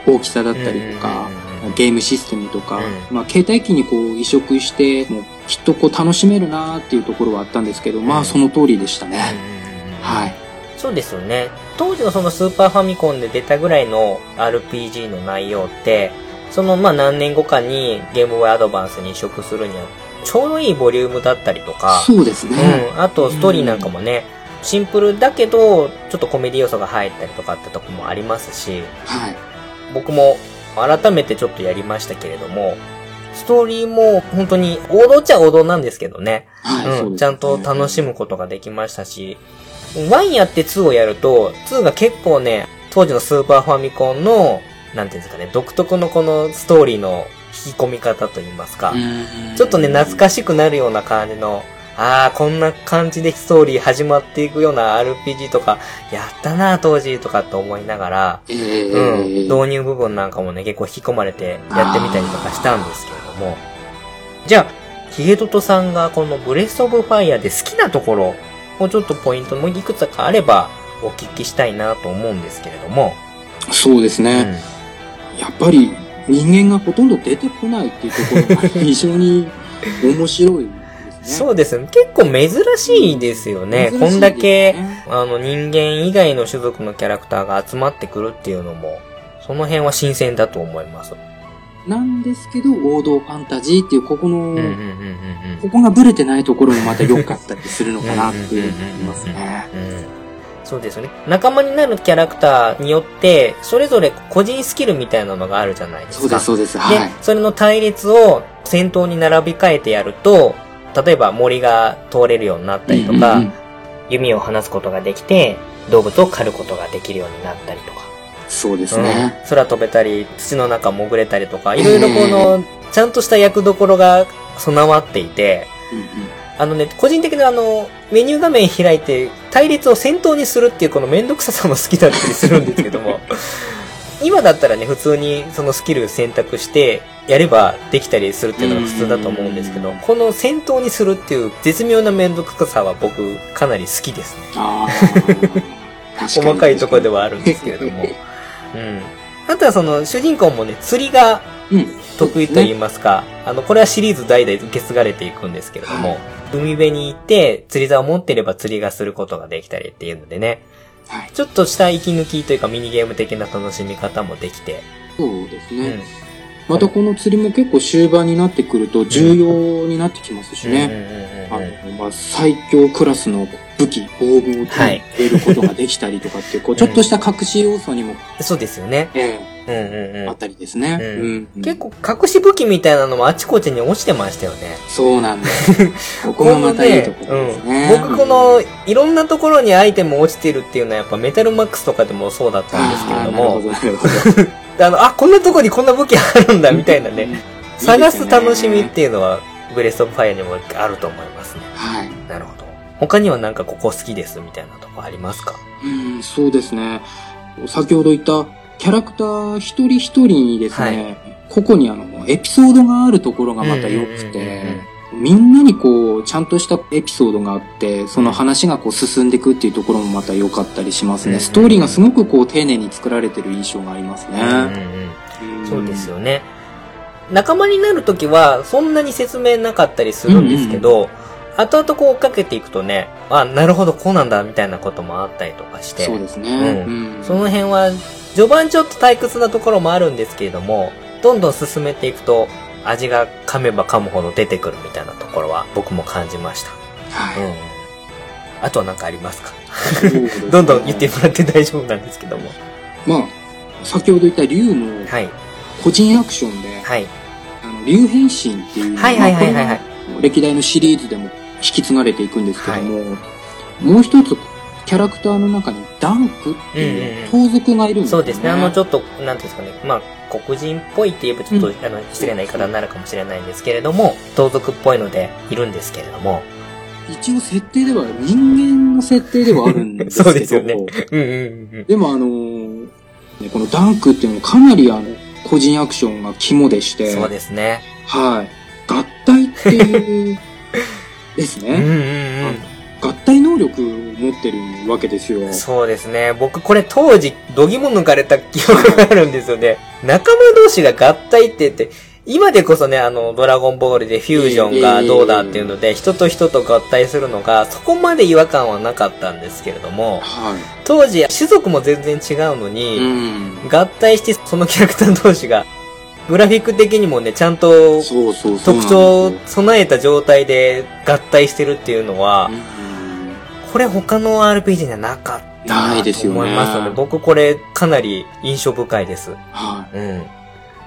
大きさだったりとか、ゲームシステムとか、うまあ携帯機にこう移植して、もうきっとこう楽しめるなっていうところはあったんですけど、まうんあその通りでしたね。はい。そうですよね。当時のそのスーパーファミコンで出たぐらいの RPG の内容って、そのまあ何年後かにゲームボーイアドバンスに移植するには、ちょうどいいボリュームだったりとか、そうですね。うん。あと、ストーリーなんかもね、シンプルだけど、ちょっとコメディ要素が入ったりとかってとこもありますし、はい。僕も改めてちょっとやりましたけれども、ストーリーも本当に王道っちゃ王道なんですけどね。はい、うん。ねちゃんと楽しむことができましたし、1やって2をやると、2が結構ね、当時のスーパーファミコンの、なんていうんですかね、独特のこのストーリーの引き込み方といいますか、うん。ちょっとね、懐かしくなるような感じの、ああ、こんな感じでストーリー始まっていくような RPG とか、やったな、当時とかって思いながら、えうん、ー導入部分なんかもね、結構引き込まれてやってみたりとかしたんですけれども、じゃあ、ヒゲトトさんがこのブレスオブファイアで好きなところをちょっとポイントもいくつかあればお聞きしたいなと思うんですけれども、そうですうね。ん、やっぱり人間がほとんど出てこないっていうところが非常に面白いですね。そうですね。結構珍しいですよね。珍しいですねこんだけ、あの人間以外の種族のキャラクターが集まってくるっていうのも、その辺は新鮮だと思います。なんですけど、王道ファンタジーっていう、ここの、うんうんうんうんうん。ここがブレてないところもまた良かったりするのかなって思いますね。うんそうですよね。仲間になるキャラクターによって、それぞれ個人スキルみたいなのがあるじゃないですか。そうです、そうです。で、はい。それの隊列を先頭に並び替えてやると、例えば森が通れるようになったりとか、うんうんうん弓を放つことができて、動物を狩ることができるようになったりとか、そうですね。うん空飛べたり、土の中潜れたりとか、いろいろこの、ちゃんとした役どころが備わっていて、うんうんあのね、個人的にあの、メニュー画面開いて、対立を先頭にするっていうこのめんどくささも好きだったりするんですけども、今だったらね、普通にそのスキル選択して、やればできたりするっていうのが普通だと思うんですけどうん、この先頭にするっていう絶妙なめんどくさは僕かなり好きですね。細かいところではあるんですけれども。うん。あとはその主人公もね、釣りがうん。得意と言いますか、あの、これはシリーズ代々受け継がれていくんですけれども、海辺に行って釣り竿を持ってれば釣りがすることができたりっていうのでね、はい。ちょっとした息抜きというかミニゲーム的な楽しみ方もできて、そうですね。うん。またこの釣りも結構終盤になってくると重要になってきますしね。あの、まあ、最強クラスの武器、防具を手に入れることができたりとかっていう、こう、ちょっとした隠し要素にも、そうですよね。えうんうんえあっうん。たりですね。うんうん結構隠し武器みたいなのもあちこちに落ちてましたよね。そうなんです。ここがまたいいところですね。うん、僕この、いろんなところにアイテム落ちてるっていうのはやっぱメタルマックスとかでもそうだったんですけれども、なるほど、なるほど。あの、あ、こんなとこにこんな武器あるんだみたいなね、探す楽しみっていうのは、ブレスオブファイアにもあると思いますね。はい。なるほど。他にはなんかここ好きですみたいなとこありますか？うん、そうですね。先ほど言った、キャラクター一人一人にですね、個々にあの、エピソードがあるところがまた良くうんうんうんて、みんなにこう、ちゃんとしたエピソードがあって、その話がこう進んでいくっていうところもまた良かったりしますね。うんうんストーリーがすごくこう、丁寧に作られてる印象がありますね。うんうんうんうんそうですよね。仲間になるときは、そんなに説明なかったりするんですけど、後々こう追っかけていくとね、あ、なるほど、こうなんだ、みたいなこともあったりとかして。そうですね。ううんその辺は、序盤ちょっと退屈なところもあるんですけれども、どんどん進めていくと、味が噛めば噛むほど出てくるみたいなところは僕も感じました。はいうん。あとは何かありますか？どんどん言ってもらって大丈夫なんですけども。まあ、先ほど言った竜のはい。個人アクションで、はい。あの、竜変身っていうのはいはいはいはいはい歴代のシリーズでも引き継がれていくんですけども、もう一つ、キャラクターの中にダンクっていう盗賊がいるんですよね。そうですね。あの、ちょっと、なんていうんですかね。まあ、黒人っぽいって言えばちょっと、あの、失礼な言い方になるかもしれないんですけれども、盗賊っぽいのでいるんですけれども。一応設定では人間の設定ではあるんですけど、そうですよねうんうんうん。でもあのーねこのダンクっていうのもかなりあの、個人アクションが肝でして、そうですね。はい。合体っていう、ですね。うんうんうん。合体能力を持ってるわけですよ。そうですね。僕これ当時、度肝抜かれた記憶があるんですよね。仲間同士が合体って言って、今でこそね、あの、ドラゴンボールでフュージョンがどうだっていうので、人と人と合体するのが、そこまで違和感はなかったんですけれども、は当時、種族も全然違うのい。に、うん。合体してそのキャラクター同士が、グラフィック的にもね、ちゃんと。特徴を備えた状態で合体してるっていうのは、うんこれ他の RPG にはなかったないですよねと思いますので、僕これかなり印象深いです。はうん。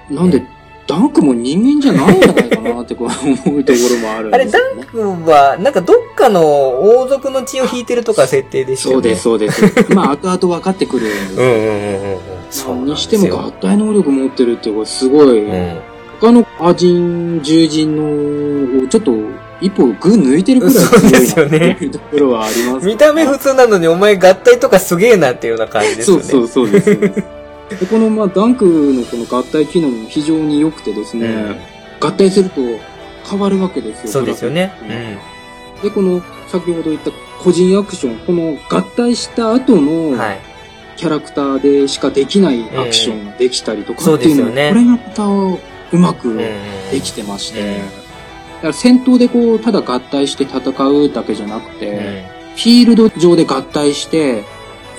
い。なんで、ダンクも人間じゃないんじゃないかなってこう思うところもあるんあれ、ですよね。ダンクは、なんかどっかの王族の血を引いてるとか設定でしたよね。そうです、そうです。まあ、後々分かってくるんですうんうんうんうんうん。そうなんですにしても合よ。体能力持ってるってこれすごい、うん。他のア人、獣人の、ちょっと一歩群抜いてるくらいそうですよねところはあります。見た目普通なのにお前合体とかすげえなっていうような感じですよね。そうそうそうです。でこの、まあ、ダンクのこの合体機能も非常に良くてですね、うん。合体すると変わるわけですよ。そうですよね。グラフィックで、この、先ほど言った個人アクション、この合体した後うん。のはい。キャラクターでしかできないアクションができたりとかっていうのも、ですよね。これがまたうまくうん。うんできてまして、うん。だから戦闘でこう、ただ合体して戦うだけじゃなくて、うん。フィールド上で合体して、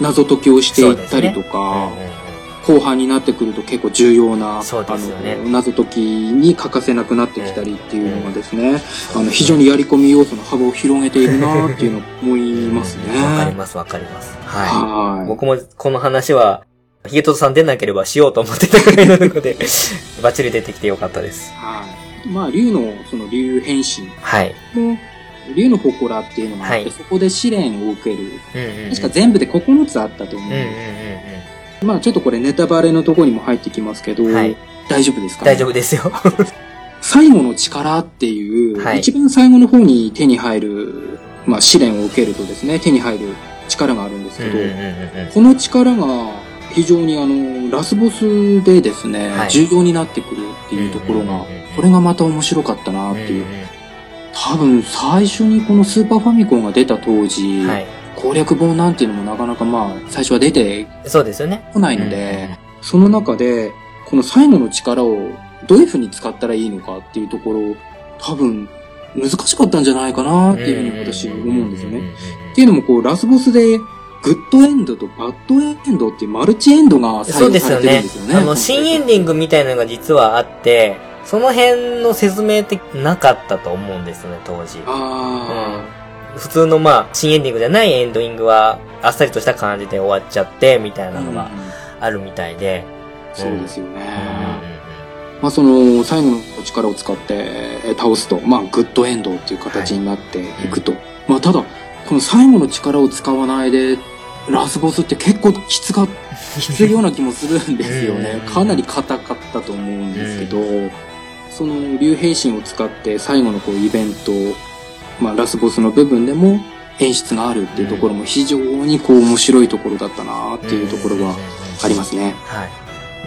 謎解きをしていったりとか、うんうんうん後半になってくると結構重要な、ねあの、謎解きに欠かせなくなってきたりっていうのがですね、あの、非常にやり込み要素の幅を広げているなっていうのを思いますね。わかりますわかります。は。はいい。僕もこの話は、ヒゲトさん出なければしようと思ってたくらいなので、バッチリ出てきてよかったです。はい。まあ、竜の、その竜変身はい。の、竜の祠っていうのがあって、はいそこで試練を受ける。うんうんうん。確か全部で9つあったと思う。うんうんうんうん。まあ、ちょっとこれネタバレのところにも入ってきますけど、はい。大丈夫ですか、ね、大丈夫ですよ。最後の力っていう、はい。一番最後の方に手に入る、まあ試練を受けるとですね、手に入る力があるんですけど、うんうんうんうん。この力が非常にあの、ラスボスでですね、はい。重要になってくるっていうところが、うんうんうんうん。これがまた面白かったなっていう。うん多分最初にこのスーパーファミコンが出た当時、うんはい。攻略本なんていうのもなかなかまあ、最初は出てそうですよね。こないので、その中で、この最後の力をどういう風に使ったらいいのかっていうところ、多分、難しかったんじゃないかなっていうふうに私思うんですよね。っていうのもこう、ラスボスで、グッドエンドとバッドエンドっていうマルチエンドがそうですよね採用されてるんですよね。。あの、新エンディングみたいなのが実はあって、その辺の説明ってなかったと思うんですね、当時。あ普通のまあ、新エンディングじゃないエンドイングは、あっさりとした感じで終わっちゃって、みたいあ、なのがうんあるみたいで。そうですよね。うんうんまあその、最後の力を使ってえ倒すと、まあグッドエンドっていう形になっていくと。まあただ、この最後の力を使わないで、ラスボスって結構質がきついような気もするんですよねうん。かなり硬かったと思うんですけど、その竜兵神を使って最後のこうイベント、まあラスボスの部分でも演出があるっていうところも非常にこう面白いところだったなっていうところはありますね。はい。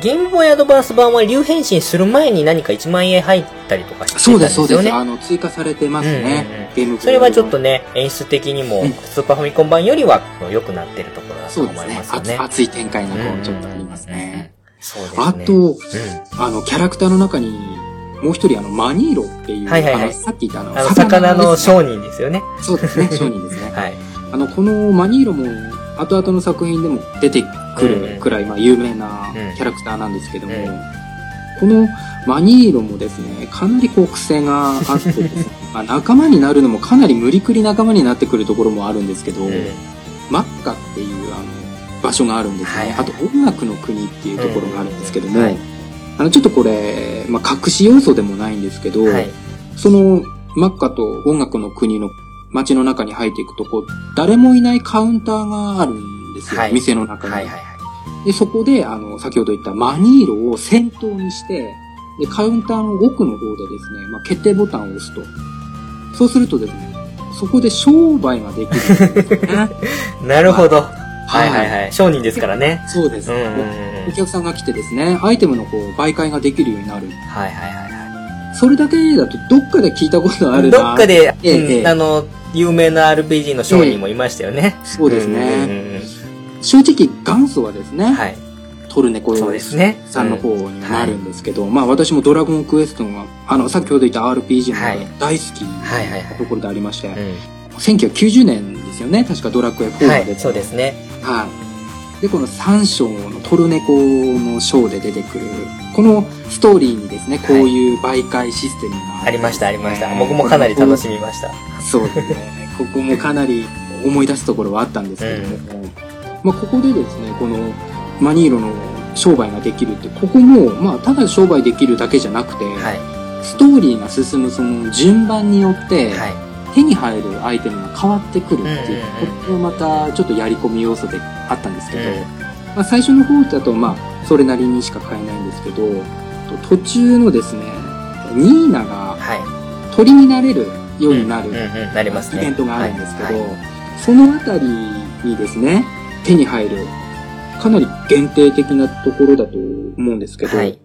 ゲームボーイアドバンス版は竜変身する前に何か1万円入ったりとかしてたんそうです、ですよね。そうです。あの、追加されてますね。うんうんうんゲームボーイそれはちょっとね、演出的にもうん、スーパーファミコン版よりは良くなってるところだとそうですね思います。よね。熱熱い展開がこうんう、ちょっとありますね。。そうですね。あと、うん。あの、キャラクターの中に、もう一人、あの、マニーロっていう、はいはいはいあの、さっき言ったあの、あの、魚の商人ですよね。そうですね、商人ですね。はい。あの、このマニーロも、後々の作品でも出てくるくらい、まあ、有名なうんキャラクターなんですけども、うんこのマニーロもですね、かなりこう癖があってですね、まあ、仲間になるのもかなり無理くり仲間になってくるところもあるんですけど、うんマッカっていうあの場所があるんですね。はいはいあと音楽の国っていうところがあるんですけども、うんはいあのちょっとこれ、まあ、隠し要素でもないんですけど、はい。そのマッカと音楽の国の街の中に入っていくと、こう、誰もいないカウンターがあるんですよ。はい店の中に、はいはいはい。で、そこで、あの、先ほど言ったマニーロを先頭にして、で、カウンターの奥の方でですね、まあ、決定ボタンを押すと。そうするとですね、そこで商売ができるんですよね。なるほど。はいはいはい。商人ですからね。そうです。うんうんうん。お客さんが来てですね、アイテムのこう、媒介ができるようになる。はいはいはいそれだけだと、どっかで聞いたことあはい。るな。どっかで、ええあの、有名な RPG の商人もいましたよね。そうですうんうんね。正直、元祖はですね、うんはい。トルネコそうですね。さんの方になるんですけど、まあ私もドラゴンクエストが、あの、先ほど言った RPG の大好きはいはいはいなところでありまして、う1990年ですよね、確かドラクエ4ん。はい、が出て、そうですね。はい。で、この3章のトルネコの章で出てくる、このストーリーにですね、こういう媒介システムがありました、ありました。僕もかなり楽しみました。そうですね。ここもかなり思い出すところはあったんですけども、まあここでですね、このマニーロの商売ができるって、ここも、まあただ商売できるだけじゃなくて、はい。ストーリーが進むその順番によって、はい。手に入るアイテムが変わってくるっていう、ここもまたちょっとやり込み要素であったんですけど、うんまあ最初の方だとまあそれなりにしか買えないんですけど、と途中のですね、ニーナがはい。鳥になれるようになる。イベントがあるんですけど、そのあたりにですね、手に入る、かなり限定的なところだと思うんですけど、はい。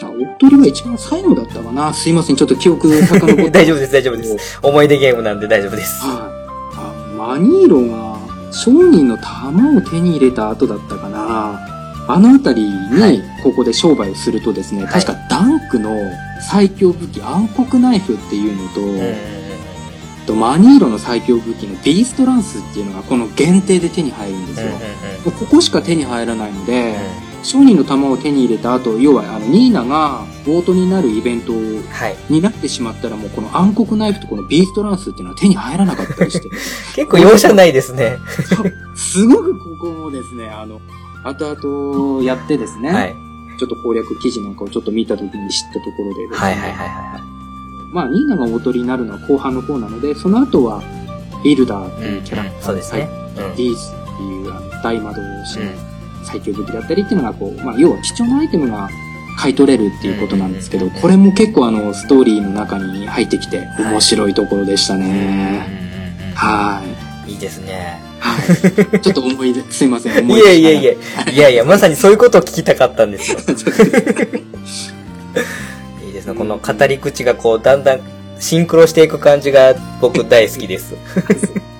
あおっとりは一番最後だったかなすいません、ちょっと記憶 遡って。大丈夫です、大丈夫です。思い出ゲームなんで大丈夫です。はい。あ、マニーロが商人の玉を手に入れた後だったかなあのあたりはいに、ここで商売をするとですね、はい確かダンクの最強武器暗黒ナイフっていうのと、とマニーロの最強武器のビーストランスっていうのがこの限定で手に入るんですよ。ここしか手に入らないので、う商人の玉を手に入れた後、要はあのニーナが冒頭になるイベントんはい。になってしまったらもうこの暗黒ナイフとこのビーストランスっていうのは手に入らなかったりして。結構容赦ないですね。すごくここもですね、あの、後々やってですね、はい。ちょっと攻略記事なんかをちょっと見た時に知ったところでですね、はいはいはいはまあ、ニーナがおとりになるのは後半の方なので、その後は、ビルダーってい。いうキャラクター、うんそうですね。うんディースっていうあの大魔導士のうん最強武器だったりっていうのがこう、まあ、要は貴重なアイテムが買い取れるっていうことなんですけど、うんこれも結構あの、ストーリーの中に入ってきて、面白いところでしたね。うんはい。いいですね。はい。ちょっと思い出、すいません、い思い出やいやいや、いやいや、まさにそういうことを聞きたかったんですよ。いいですね。この語り口がこう、だんだんシンクロしていく感じが僕大好きです。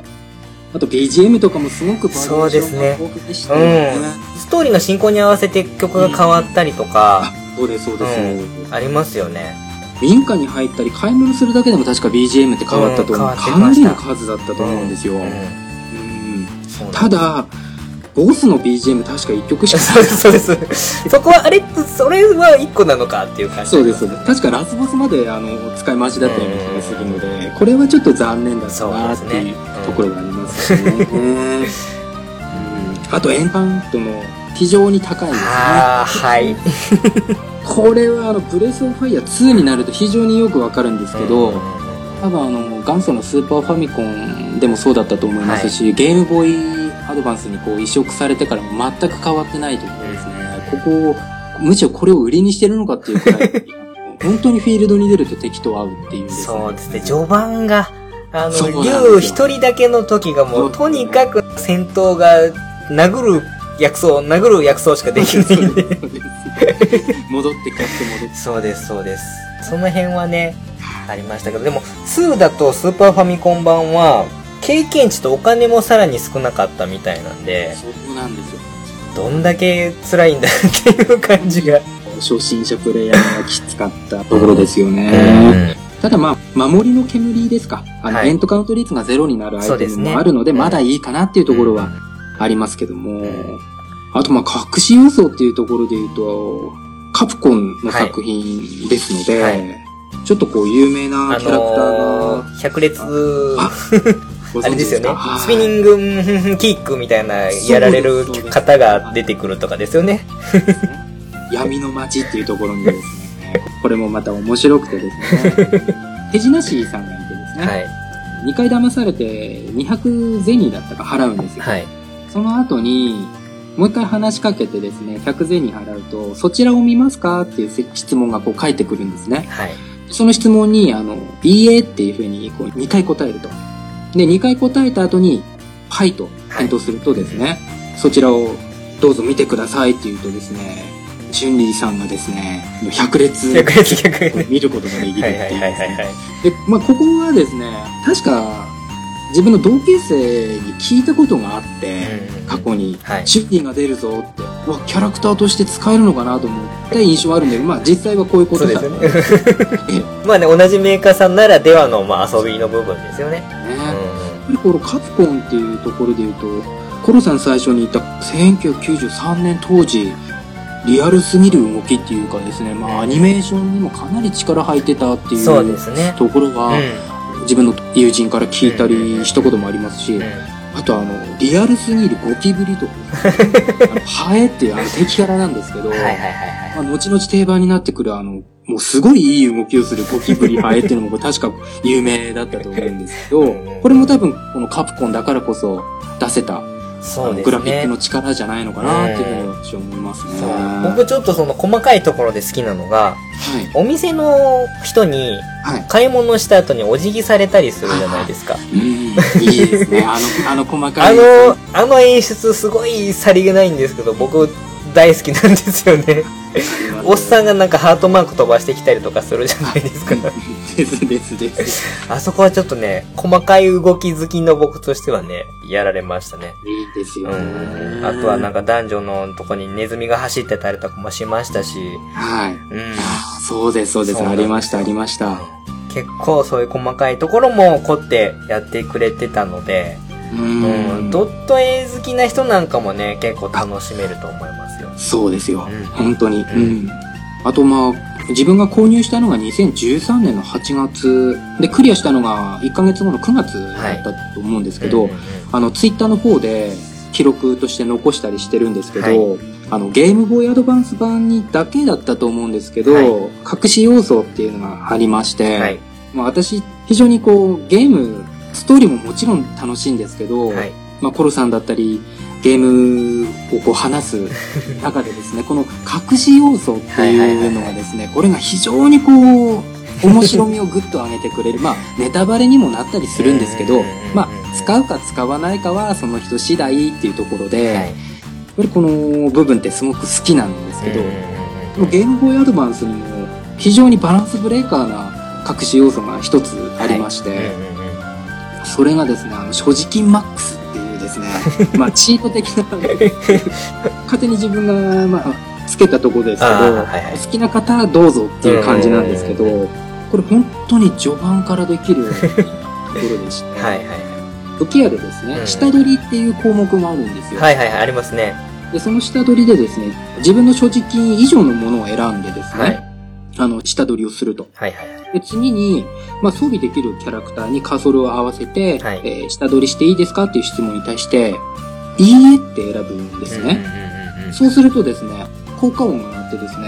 あと BGM とかもすごくバリエーションがそうですね豊富でしたうよね。ん。ストーリーの進行に合わせて曲が変わったりとか、そうです、そうです、ありますよね。民家に入ったり買い物するだけでも確か BGM って変わったと思う。うんかなりの数だったと思うんですよ。うんうんただ、ボスの BGM 確か1曲しかそうです、そうです。そこは、あれそれは一個なのかっていう感じ。そうです、そうです。確かラスボスまであの使い回しだったような気がするので、これはちょっと残念だったなっていうところがありますよね。うんあと、エンカウントの非常に高いんですね。ああ、はい。これはあの、ブレスオブファイヤー2になると非常によくわかるんですけど、うん多分あの、元祖のスーパーファミコンでもそうだったと思いますし、ゲームボーイアドバンスにこう移植されてからも全く変わってないところですね。ここ、むしろこれを売りにしてるのかっていうくらい、本当にフィールドに出ると敵と会うっていうですね。そうですね、序盤が、あの、竜一人だけの時がもう、とにかく戦闘が殴る薬草、殴る薬草しかできないんで。戻って帰って戻って。そうです、そうです。その辺はね、ありましたけど、でも、2だとスーパーファミコン版は、経験値とお金もさらに少なかったみたいなんで、そうなんですよ。どんだけ辛いんだっていう感じが。初心者プレイヤーがきつかったところですようね。ん。ただまあ、守りの煙ですか。あの、はい。エントカウント率がゼロになるアイテムもあるので、うん。まだいいかなっていうところはありますけども、あとまあ、隠し要素っていうところで言うと、カプコンの作品ですので、はい。ちょっとこう、有名なあキャラクターのが、ー、百列、あ ご存知あれですよね。か。スピニングンキックみたいなやられる方が出てくるとかですよね。闇の街っていうところにですね、これもまた面白くてですね、手品師さんがいてですね、はい。2回騙されて200銭だったか払うんですよ。はい。その後に、もう一回話しかけてですね、100銭払うと、そちらを見ますかっていう質問がこう返ってくるんですね。はい。その質問に、あの、いいえっていうふうにこう2回答えると。で、2回答えた後に、はいと返答するとですね、そちらをどうぞ見てくださいって言うとですね、チュンリーさんがですね、100列百列百列。見ることができるってはいいう。で、まあ、ここはですね、確か、自分の同級生に聞いたことがあって、過去に、はいシュッティが出るぞって、うわ、キャラクターとして使えるのかなと思った印象はあるんで、まあ、実際はこういうことだですったよね。えまあね、同じメーカーさんならではの、まあ、遊びの部分ですよね。えね。うぱりこのカプコンっていうところで言うと、コロさん最初に言った1993年当時、リアルすぎる動きっていうかですね、まあアニメーションにもかなり力入ってたってん。いそう。ところは、自分の友人から聞いたりしたこともありますし、うん。あとあの、リアルすぎるゴキブリとかハエっていうあの敵キャラなんですけど、はいはいはいまあ、後々定番になってくるあの、もうすごいいい動きをするゴキブリハエっていうのも確か有名だったと思うんですけどうん、これも多分このカプコンだからこそ出せた、そうですね。のグラフィックの力じゃないのかなっていうふうに私は思いますね。そうは僕ちょっとその細かいところで好きなのが、い。お店の人にはい。買い物した後にお辞儀されたりするじゃないですか。うん、いいですね。あの、あの細かい。あの、あの演出すごいさりげないんですけど、僕大好きなんですよね。おっさんがなんかハートマーク飛ばしてきたりとかするじゃないですか。ですですです。あそこはちょっとね、細かい動き好きの僕としてはね、やられましたね。いいですようね。ん。あとはなんか男女のとこにネズミが走ってたりとかもしましたし、はい。うん。そうです、そうです。ありました、ありました。結構そういう細かいところも凝ってやってくれてたので、ううん、ん。ドット絵好きな人なんかもね、結構楽しめると思いますよ。そうですようん。本当に。ううんん。あと、まあ、自分が購入したのが2013年の8月で、クリアしたのが1ヶ月後の9月だったと思うんですけど、うんうんうんあの、ツイッターの方で記録として残したりしてるんですけど、はいあの、ゲームボーイアドバンス版にだけだったと思うんですけど、はい隠し要素っていうのがありまして、はい。まあ私、非常にこう、ゲーム、ストーリーももちろん楽しいんですけど、はい。まあコロさんだったり、ゲームをこう話す中でですね、この隠し要素っていうのがですね、これが非常にこう、面白みをぐっと上げてくれる。まあ、ネタバレにもなったりするんですけどまあ、使うか使わないかはその人次第っていうところで、はい。やっぱりこの部分ってすごく好きなんですけど、ゲームボーイアドバンスにも非常にバランスブレーカーな隠し要素が一つありまして、それがですね、あの、所持金マックスですね、まあ、チート的な、勝手に自分が、まあ、つけたところですけど、はいはい好きな方はどうぞっていう感じなんですけど、これ本当に序盤からできるところでして、はいはい武器屋でですね、うん下取りっていう項目があるんですよ。はい。はいはいはい、ありますね。で、その下取りでですね、自分の所持金以上のものを選んでですね、はい。あの、下取りをすると。はいはい。で、次に、まあ、装備できるキャラクターにカーソルを合わせて、はいえー下取りしていいですかっていう質問に対して、いいえって選ぶんですね。うんうんうんうんそうするとですね、効果音が鳴ってですね、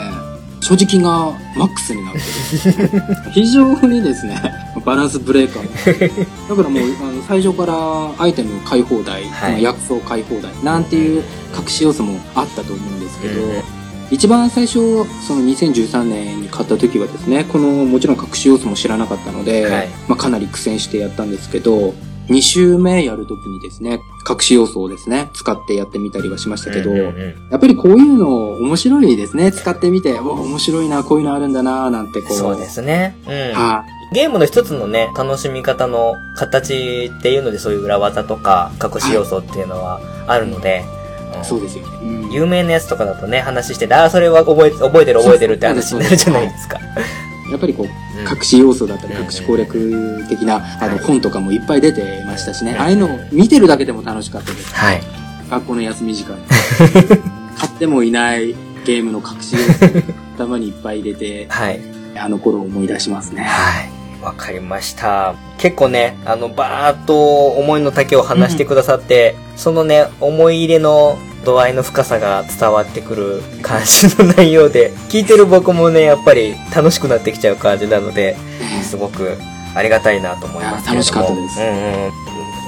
所持金がマックスになってる。非常にですね、バランスブレーカーも。だからもう、あの最初からアイテム買い放題、はい薬草買い放題、なんていう隠し要素もあったと思うんですけど、うん一番最初、その2013年に買った時はですね、このもちろん隠し要素も知らなかったので、はいまあかなり苦戦してやったんですけど、2週目やるときにですね、隠し要素をですね、使ってやってみたりはしましたけど、うんうんうんやっぱりこういうの面白いですね。使ってみて、お面白いな、こういうのあるんだな、なんてこう。そうですね。うん。はゲームの一つのね、楽しみ方の形っていうのでそういう裏技とか隠し要素っていうのはあるので、うんい。そうですよね。うん有名なやつとかだとね、話してて、ああ、それは覚え覚えてる覚えてるって話になるじゃないですか。やっぱりこう、うん隠し要素だったり、うん隠し攻略的な、あの、はい本とかもいっぱい出てましたしね。うんああいうのを見てるだけでも楽しかったです。はい。学校の休み時間に。買ってもいないゲームの隠し要素を頭にいっぱい入れて、はい。あの頃を思い出しますね。はい。わかりました。結構ね、あの、バーっと思いの丈を話してくださって、そのね、思い入れの度合いの深さが伝わってくる感じの内容で、聞いてる僕もね、やっぱり楽しくなってきちゃう感じなので、ねすごくありがたいなと思いますけれども。楽しかったですうんうん。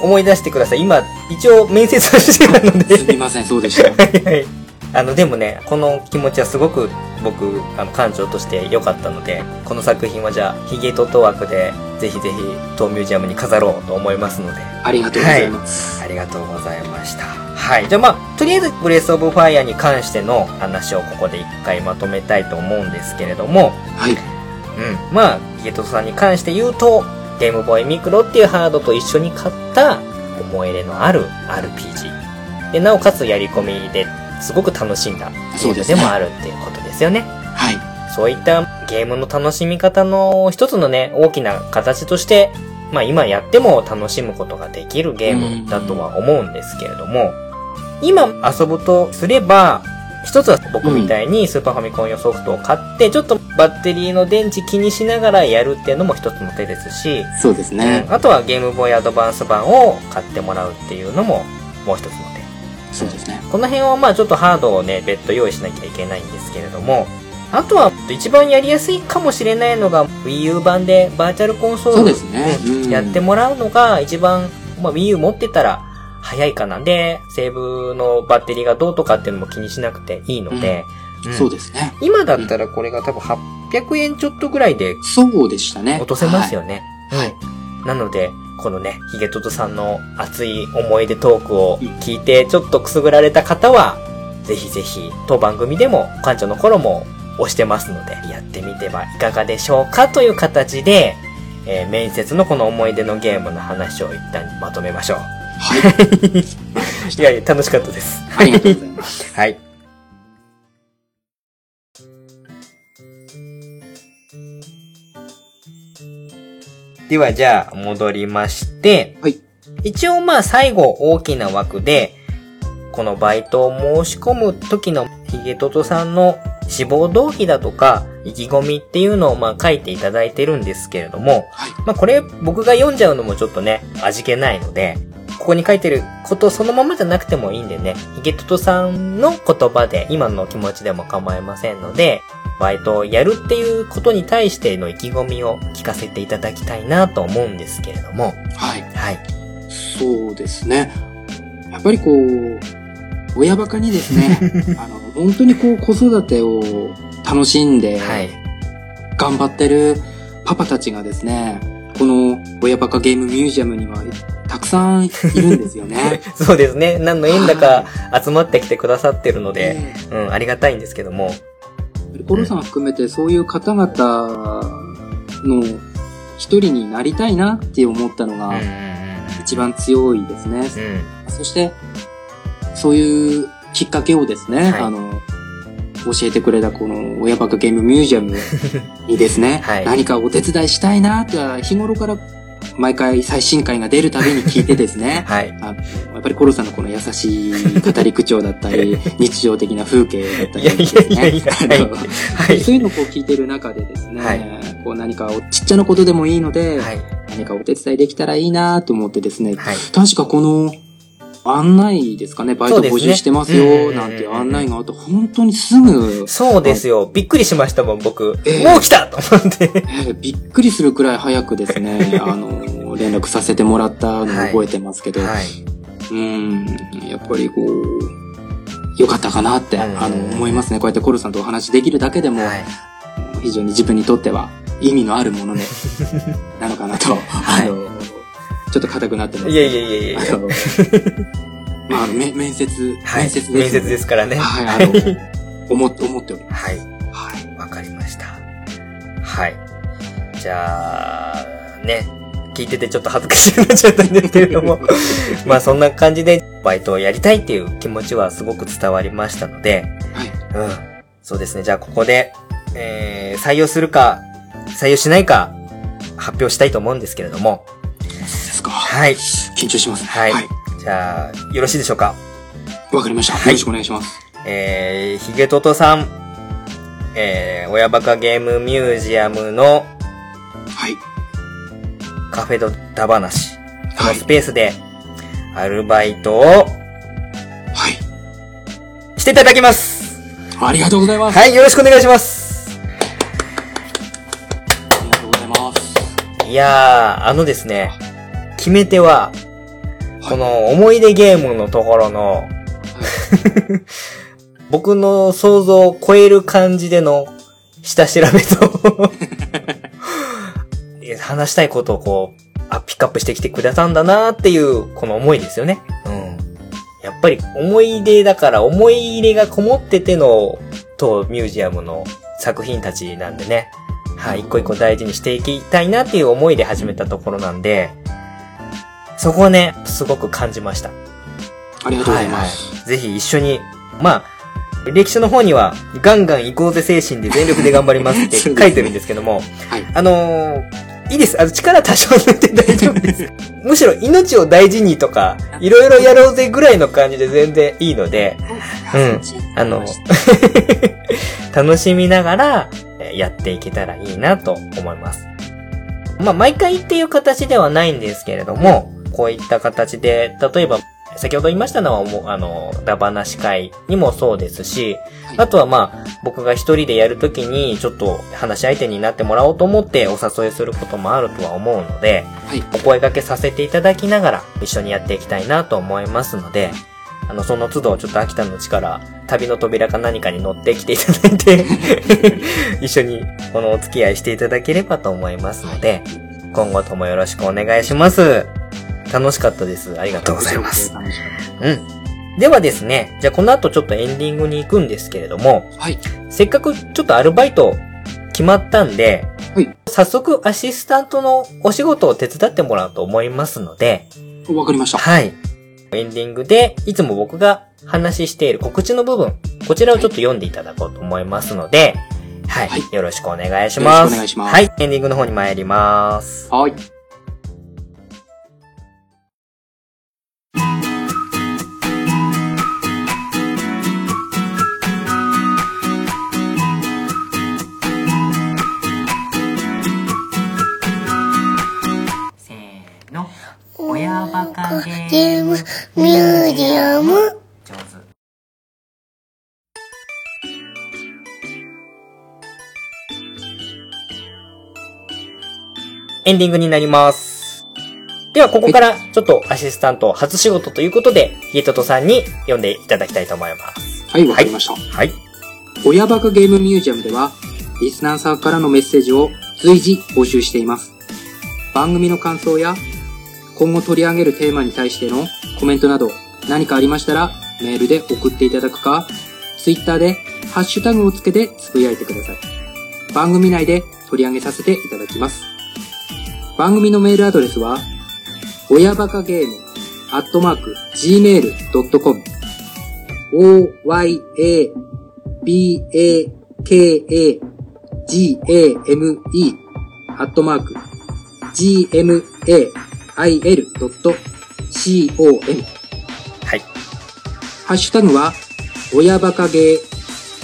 思い出してください。今、一応面接をしてたので。すみません、そうでした。はいはい。あの、でもね、この気持ちはすごく僕、あの、館長として良かったので、この作品はじゃあ、ヒゲトト枠で、ぜひぜひ、当ミュージアムに飾ろうと思いますので、ありがとうございます。ありがとうございました。はい。じゃあまあ、とりあえず、ブレスオブファイアに関しての話をここで一回まとめたいと思うんですけれども、はい。うん。まあ、ヒゲトトさんに関して言うと、ゲームボーイミクロっていうハードと一緒に買った思い入れのある RPG。で、なおかつやり込みですごく楽しんだゲームそうでもあるっていうことですよね。はい。そういったゲームの楽しみ方の一つのね、大きな形として、まあ今やっても楽しむことができるゲームだとは思うんですけれども、今遊ぶとすれば、一つは僕みたいにスーパーファミコン用ソフトを買って、ちょっとバッテリーの電池気にしながらやるっていうのも一つの手ですし、そうですねうん。あとはゲームボーイアドバンス版を買ってもらうっていうのももう一つの手。そうですね。この辺はまあちょっとハードをね、別途用意しなきゃいけないんですけれども、あとは一番やりやすいかもしれないのが Wii U 版でバーチャルコンソールそうですねうんうんやってもらうのが一番、まあ Wii U 持ってたら早いかなんで、セーブのバッテリーがどうとかっていうのも気にしなくていいので、うんそうですね。今だったらこれが多分800円ちょっとぐらいでそうでしたね。落とせますよね。はい。なので、このね、ヒゲトトさんの熱い思い出トークを聞いて、ちょっとくすぐられた方は、ぜひぜひ、当番組でも、館長の頃も押してますので、やってみてはいかがでしょうかという形で、えー面接のこの思い出のゲームの話を一旦まとめましょう。はい。いやいや、楽しかったです。ありがとうございます。はい。では、じゃあ、戻りまして、はい。一応まあ最後大きな枠で、このバイトを申し込む時のヒゲトトさんの志望動機だとか意気込みっていうのをまあ書いていただいてるんですけれども、はい。まあこれ僕が読んじゃうのもちょっとね、味気ないので、ここに書いてることそのままじゃなくてもいいんでね、ヒゲトトさんの言葉で今の気持ちでも構いませんので、バイトをやるっていうことに対しての意気込みを聞かせていただきたいなと思うんですけれども、はい。はい。そうですね。やっぱりこう、親バカにですね、あの、本当にこう子育てを楽しんで、はい。頑張ってるパパたちがですね、この親バカゲームミュージアムにはたくさんいるんですよね。そうですね。何の縁だか集まってきてくださってるので、えうん、ありがたいんですけども。えコロさん含めてそういう方々の一人になりたいなって思ったのがん。一番強いですね。うん。そして、そういうきっかけをですね、はいあの、教えてくれたこの親バカゲームミュージアムにですね、はい何かお手伝いしたいなっては日頃から毎回最新回が出るたびに聞いてですね、はい。あやっぱりコロさんのこの優しい語り口調だったり、日常的な風景だったりですね。そういうのをこう聞いてる中でですね、はいこう何かおちっちゃなことでもいいので、はい。何かお手伝いできたらいいなと思ってですね、はい。確かこの案内ですかね、バイト募集してますよ、なんて案内があって、本当にすぐ、そうですよ。びっくりしましたもん、僕。ええもう来たと思って。えーびっくりするくらい早くですね、あの、連絡させてもらったのを覚えてますけど、はい。うん、やっぱりこう、よかったかなって、あの、思いますね。こうやってコルさんとお話できるだけでも、はい。非常に自分にとっては意味のあるものね、なのかなと、はいちょっと硬くなってます。いやいやいやいや。あの、まあめ面接、はい。面接です、面接ですからね。はい、あの、思って、思っております。はい。はい。わかりました。はい。じゃあ、ね。聞いててちょっと恥ずかしくなっちゃったんですけれども。まあそんな感じでバイトをやりたいっていう気持ちはすごく伝わりましたので、はい。うん。そうですね。じゃあここで、えー、採用するか、採用しないか、発表したいと思うんですけれども。ですか。はい。緊張しますね。はいはい。じゃあ、よろしいでしょうか？わかりました。はいよろしくお願いします。えー、ヒゲトトさん、えー、親バカゲームミュージアムのはい。カフェドダ話、このはいス。ペースで、アルバイトをはい。していただきますありがとうございます。はい、よろしくお願いしますありがとうございます。いやー、あのですね、決め手は、はいこの思い出ゲームのところの、僕の想像を超える感じでの下調べと 話したいことをこう、あ、ピックアップしてきてくれたんだなっていう、この思いですよね。うん。やっぱり思い出だから思い入れがこもってての、当ミュージアムの作品たちなんでね。はい、一個一個大事にしていきたいなっていう思いで始めたところなんで、そこはね、すごく感じました。ありがとうございます。はいはい。ぜひ一緒に、まあ、歴史の方には、ガンガン行こうぜ精神で全力で頑張りますって 書いてるんですけども、はい。あのーいいです。あの、力多少抜いて大丈夫です。むしろ命を大事にとか、いろいろやろうぜぐらいの感じで全然いいので、うん。あの、楽しみながらえーやっていけたらいいなと思います。まあ、毎回っていう形ではないんですけれども、こういった形で、例えば、先ほど言いましたのは、もう、あの、ダバナ司会にもそうですし、あとはまあ、僕が一人でやるときに、ちょっと話し相手になってもらおうと思ってお誘いすることもあるとは思うので、はい。お声掛けさせていただきながら一緒にやっていきたいなと思いますので、あの、その都度ちょっと秋田のうちから旅の扉か何かに乗ってきていただいて、一緒にこのお付き合いしていただければと思いますので、今後ともよろしくお願いします。楽しかったです。ありがとうございます。うん。ではですね、じゃあこの後ちょっとエンディングに行くんですけれども、たはい。せっかくちょっとアルバイト決まったんで、はい早速アシスタントのお仕事を手伝ってもらおうと思いますので、わかりました。はい。エンディングで、いつも僕が話している告知の部分、こちらをちょっと読んでいただこうと思いますので、はい。はいよろしくお願いします。よろしくお願いしますはい。エンディングの方に参ります。はい。ミュージアム上手。エンディングになります。では、ここからちょっとアシスタント初仕事ということで、ヒゲトトさんに読んでいただきたいと思います。はい、わかりました。はい。親バカゲームミュージアムでは、リスナーさんからのメッセージを随時募集しています。番組の感想や、今後取り上げるテーマに対してのコメントなど、何かありましたら、メールで送っていただくか、ツイッターでハッシュタグをつけてつぶやいてください。番組内で取り上げさせていただきます。番組のメールアドレスは、親バカゲーム、アットマーク、gmail.com、oya b-a-k-a-g-a-m-e アットマーク gmail.com はい。ハッシュタグは、親バカゲー。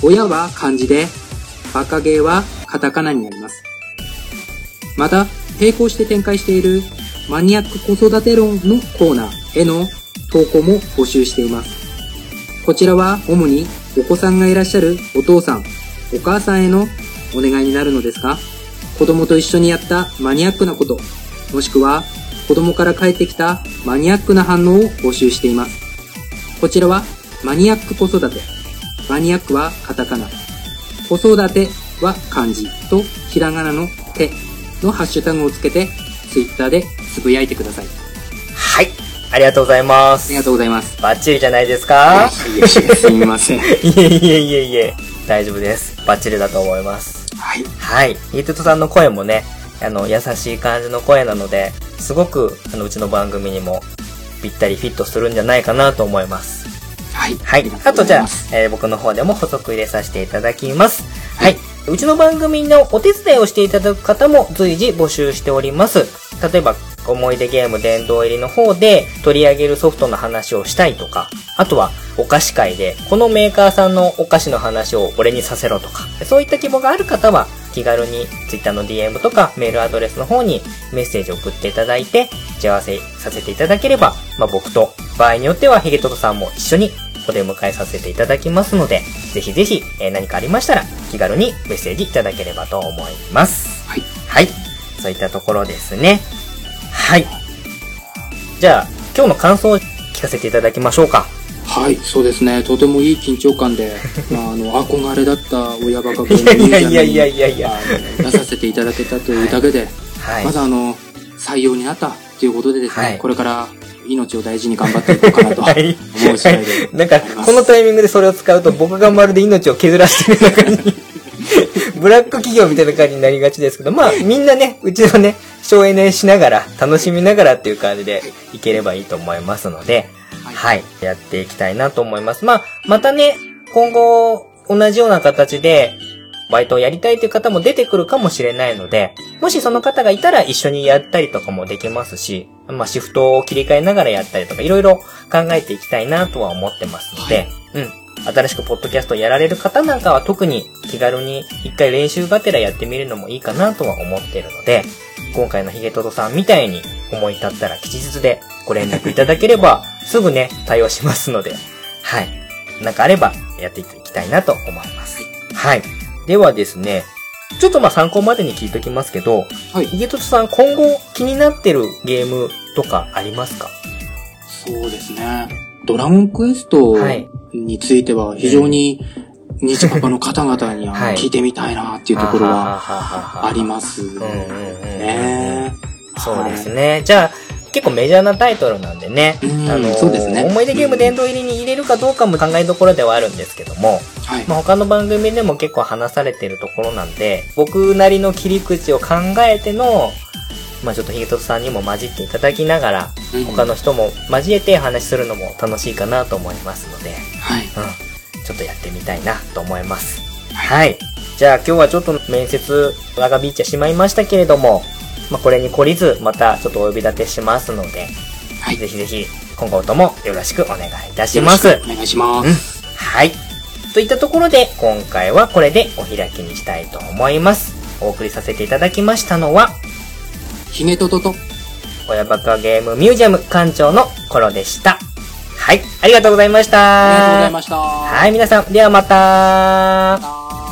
親は漢字で、バカゲーはカタカナになります。また、並行して展開しているマニアック子育て論のコーナーへの投稿も募集しています。こちらは主にお子さんがいらっしゃるお父さん、お母さんへのお願いになるのですが、子供と一緒にやったマニアックなこと、もしくは子供から返ってきたマニアックな反応を募集しています。こちらはマニアック子育て。マニアックはカタカナ。子育ては漢字とひらがなの手のハッシュタグをつけてツイッターでつぶやいてください。ありがとうございますあり。がとうございます。バッチリじゃないですか？いえいえすみません。いえいえいえいえ。大丈夫です。バッチリだと思います。はい。はい。ヒゲトトさんの声もね、あの、優しい感じの声なので、すごく、あの、うちの番組にもぴったりフィットするんじゃないかなと思います。はい。はい。あとじゃあ、えー僕の方でも補足入れさせていただきます。はい。うちの番組のお手伝いをしていただく方も随時募集しております。例えば、思い出ゲーム殿堂入りの方で取り上げるソフトの話をしたいとか、あとはお菓子会でこのメーカーさんのお菓子の話を俺にさせろとか、そういった希望がある方は気軽に Twitter の DM とかメールアドレスの方にメッセージを送っていただいて、打ち合わせさせていただければ、まあ、僕と場合によってはヒゲトトさんも一緒にお出迎えさせていただきますので、ぜひぜひ、えー何かありましたら気軽にメッセージいただければと思います。はい。はい。そういったところですね。はい。じゃあ、今日の感想を聞かせていただきましょうか。はい、そうですね。とてもいい緊張感で、まあ、あの、憧れだった親バカゲいやいやいやいやいやいや。出させていただけたというだけで、はいま。ずあの、採用になったということでですね、はいこれから命を大事に頑張っていこうかなと はい。思う次第で。なんか、このタイミングでそれを使うと僕がまるで命を削らせてるような感じに。ブラック企業みたいな感じになりがちですけど、まあみんなね、うちのね、省エネしながら、楽しみながらっていう感じでいければいいと思いますので、はいはい、やっていきたいなと思います。まあ、またね、今後、同じような形で、バイトをやりたいという方も出てくるかもしれないので、もしその方がいたら一緒にやったりとかもできますし、まあシフトを切り替えながらやったりとか、いろいろ考えていきたいなとは思ってますので、うん。新しくポッドキャストをやられる方なんかは特に気軽に一回練習がてらやってみるのもいいかなとは思っているので、今回のヒゲトドさんみたいに思い立ったら吉日でご連絡いただければ、すぐね、対応しますので、はい。なんかあればやっていきたいなと思います。はい。ではですね、ちょっとまあ参考までに聞いときますけど、はい。ヒゲトドさん今後気になってるゲームとかありますか？そうですね。ドラゴンクエストはいについては非常に日パパの方々にあのはい聞いてみたいなっていうところははありますね。そうですね。じゃあ、結構メジャーなタイトルなんでね。うんあのそうですね思い出ゲーム殿堂入りに入れるかどうかも考えどころではあるんですけども、はい。まあ、他の番組でも結構話されてるところなんで、僕なりの切り口を考えての、まあちょっとヒゲトさんにも混じっていただきながら、うん他の人も交えて話するのも楽しいかなと思いますので、はい。うん。ちょっとやってみたいなと思います。はい。じゃあ今日はちょっと面接長引いてしまいましたけれども、まあこれに懲りずまたちょっとお呼び立てしますので、はい。ぜひぜひ今後ともよろしくお願いいたします。よろしくお願いします。はい。といったところで今回はこれでお開きにしたいと思います。お送りさせていただきましたのは、ひげととと。親バカゲームミュージアム館長のコロでした。はい。ありがとうございました。ありがとうございました。はい、皆さん、ではまた。あ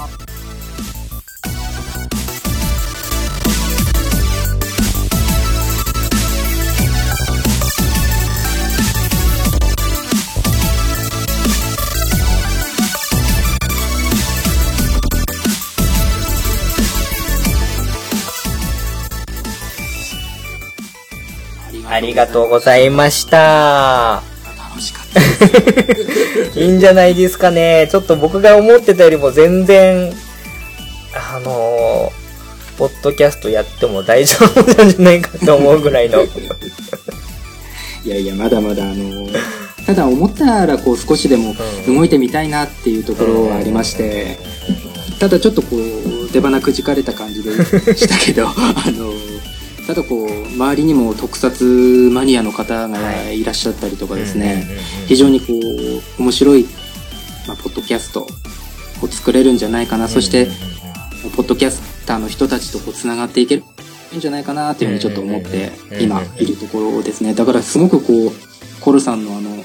りがとうございました。楽しかった。いいんじゃないですかね。ちょっと僕が思ってたよりも全然、あのーポッドキャストやっても大丈夫なんじゃないかと思うぐらいの。いやいや、まだまだあの、ただ思ったらこう少しでもうん動いてみたいなっていうところはありまして、ただちょっとこう、出花くじかれた感じでしたけど、あの、ただこう、周りにも特撮マニアの方がいらっしゃったりとかですね、非常にこう、面白い、まあ、ポッドキャストを作れるんじゃないかな、そして、ポッドキャスターの人たちとこう繋がっていけるんじゃないかなっていうふうにちょっと思ってうん今いるところですね。だからすごくこう、コルさんのあの、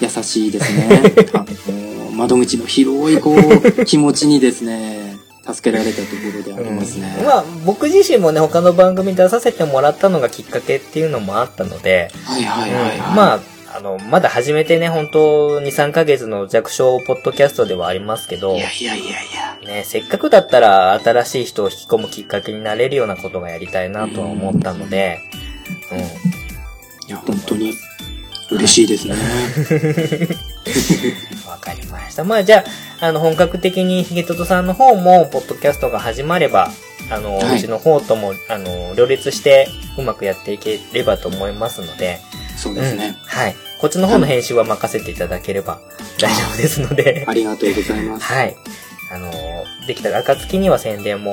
優しいですね。あの窓口の広いこう、気持ちにですね、助けられたところでありますね。まあ、僕自身もね、他の番組に出させてもらったのがきっかけっていうのもあったので、はいはいはい、はいうんまあ、あの、まだ始めてね、本当2、3ヶ月の弱小ポッドキャストではありますけど、いやいやいやいや。ね、せっかくだったら新しい人を引き込むきっかけになれるようなことがやりたいなとは思ったので、うん。いや、本当に。嬉しいですね。わかりました。まあじゃあ、あの、本格的にヒゲトトさんの方も、ポッドキャストが始まれば、あの、はいうちの方とも、あの、両立してうまくやっていければと思いますので、そうですね。うんはい。こっちの方の編集は任せていただければ大丈夫ですので、ありがとうございます。はい。あの、できたら暁には宣伝も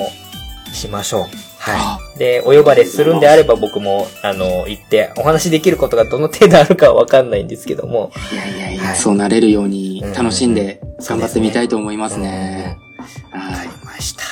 しましょう。はい。で、お呼ばれするんであれば僕も、あの、行ってお話しできることがどの程度あるかはわかんないんですけども、いやいやいや、はい。そうなれるようにうん楽しんでうん。頑張ってみたいと思いますね。わはか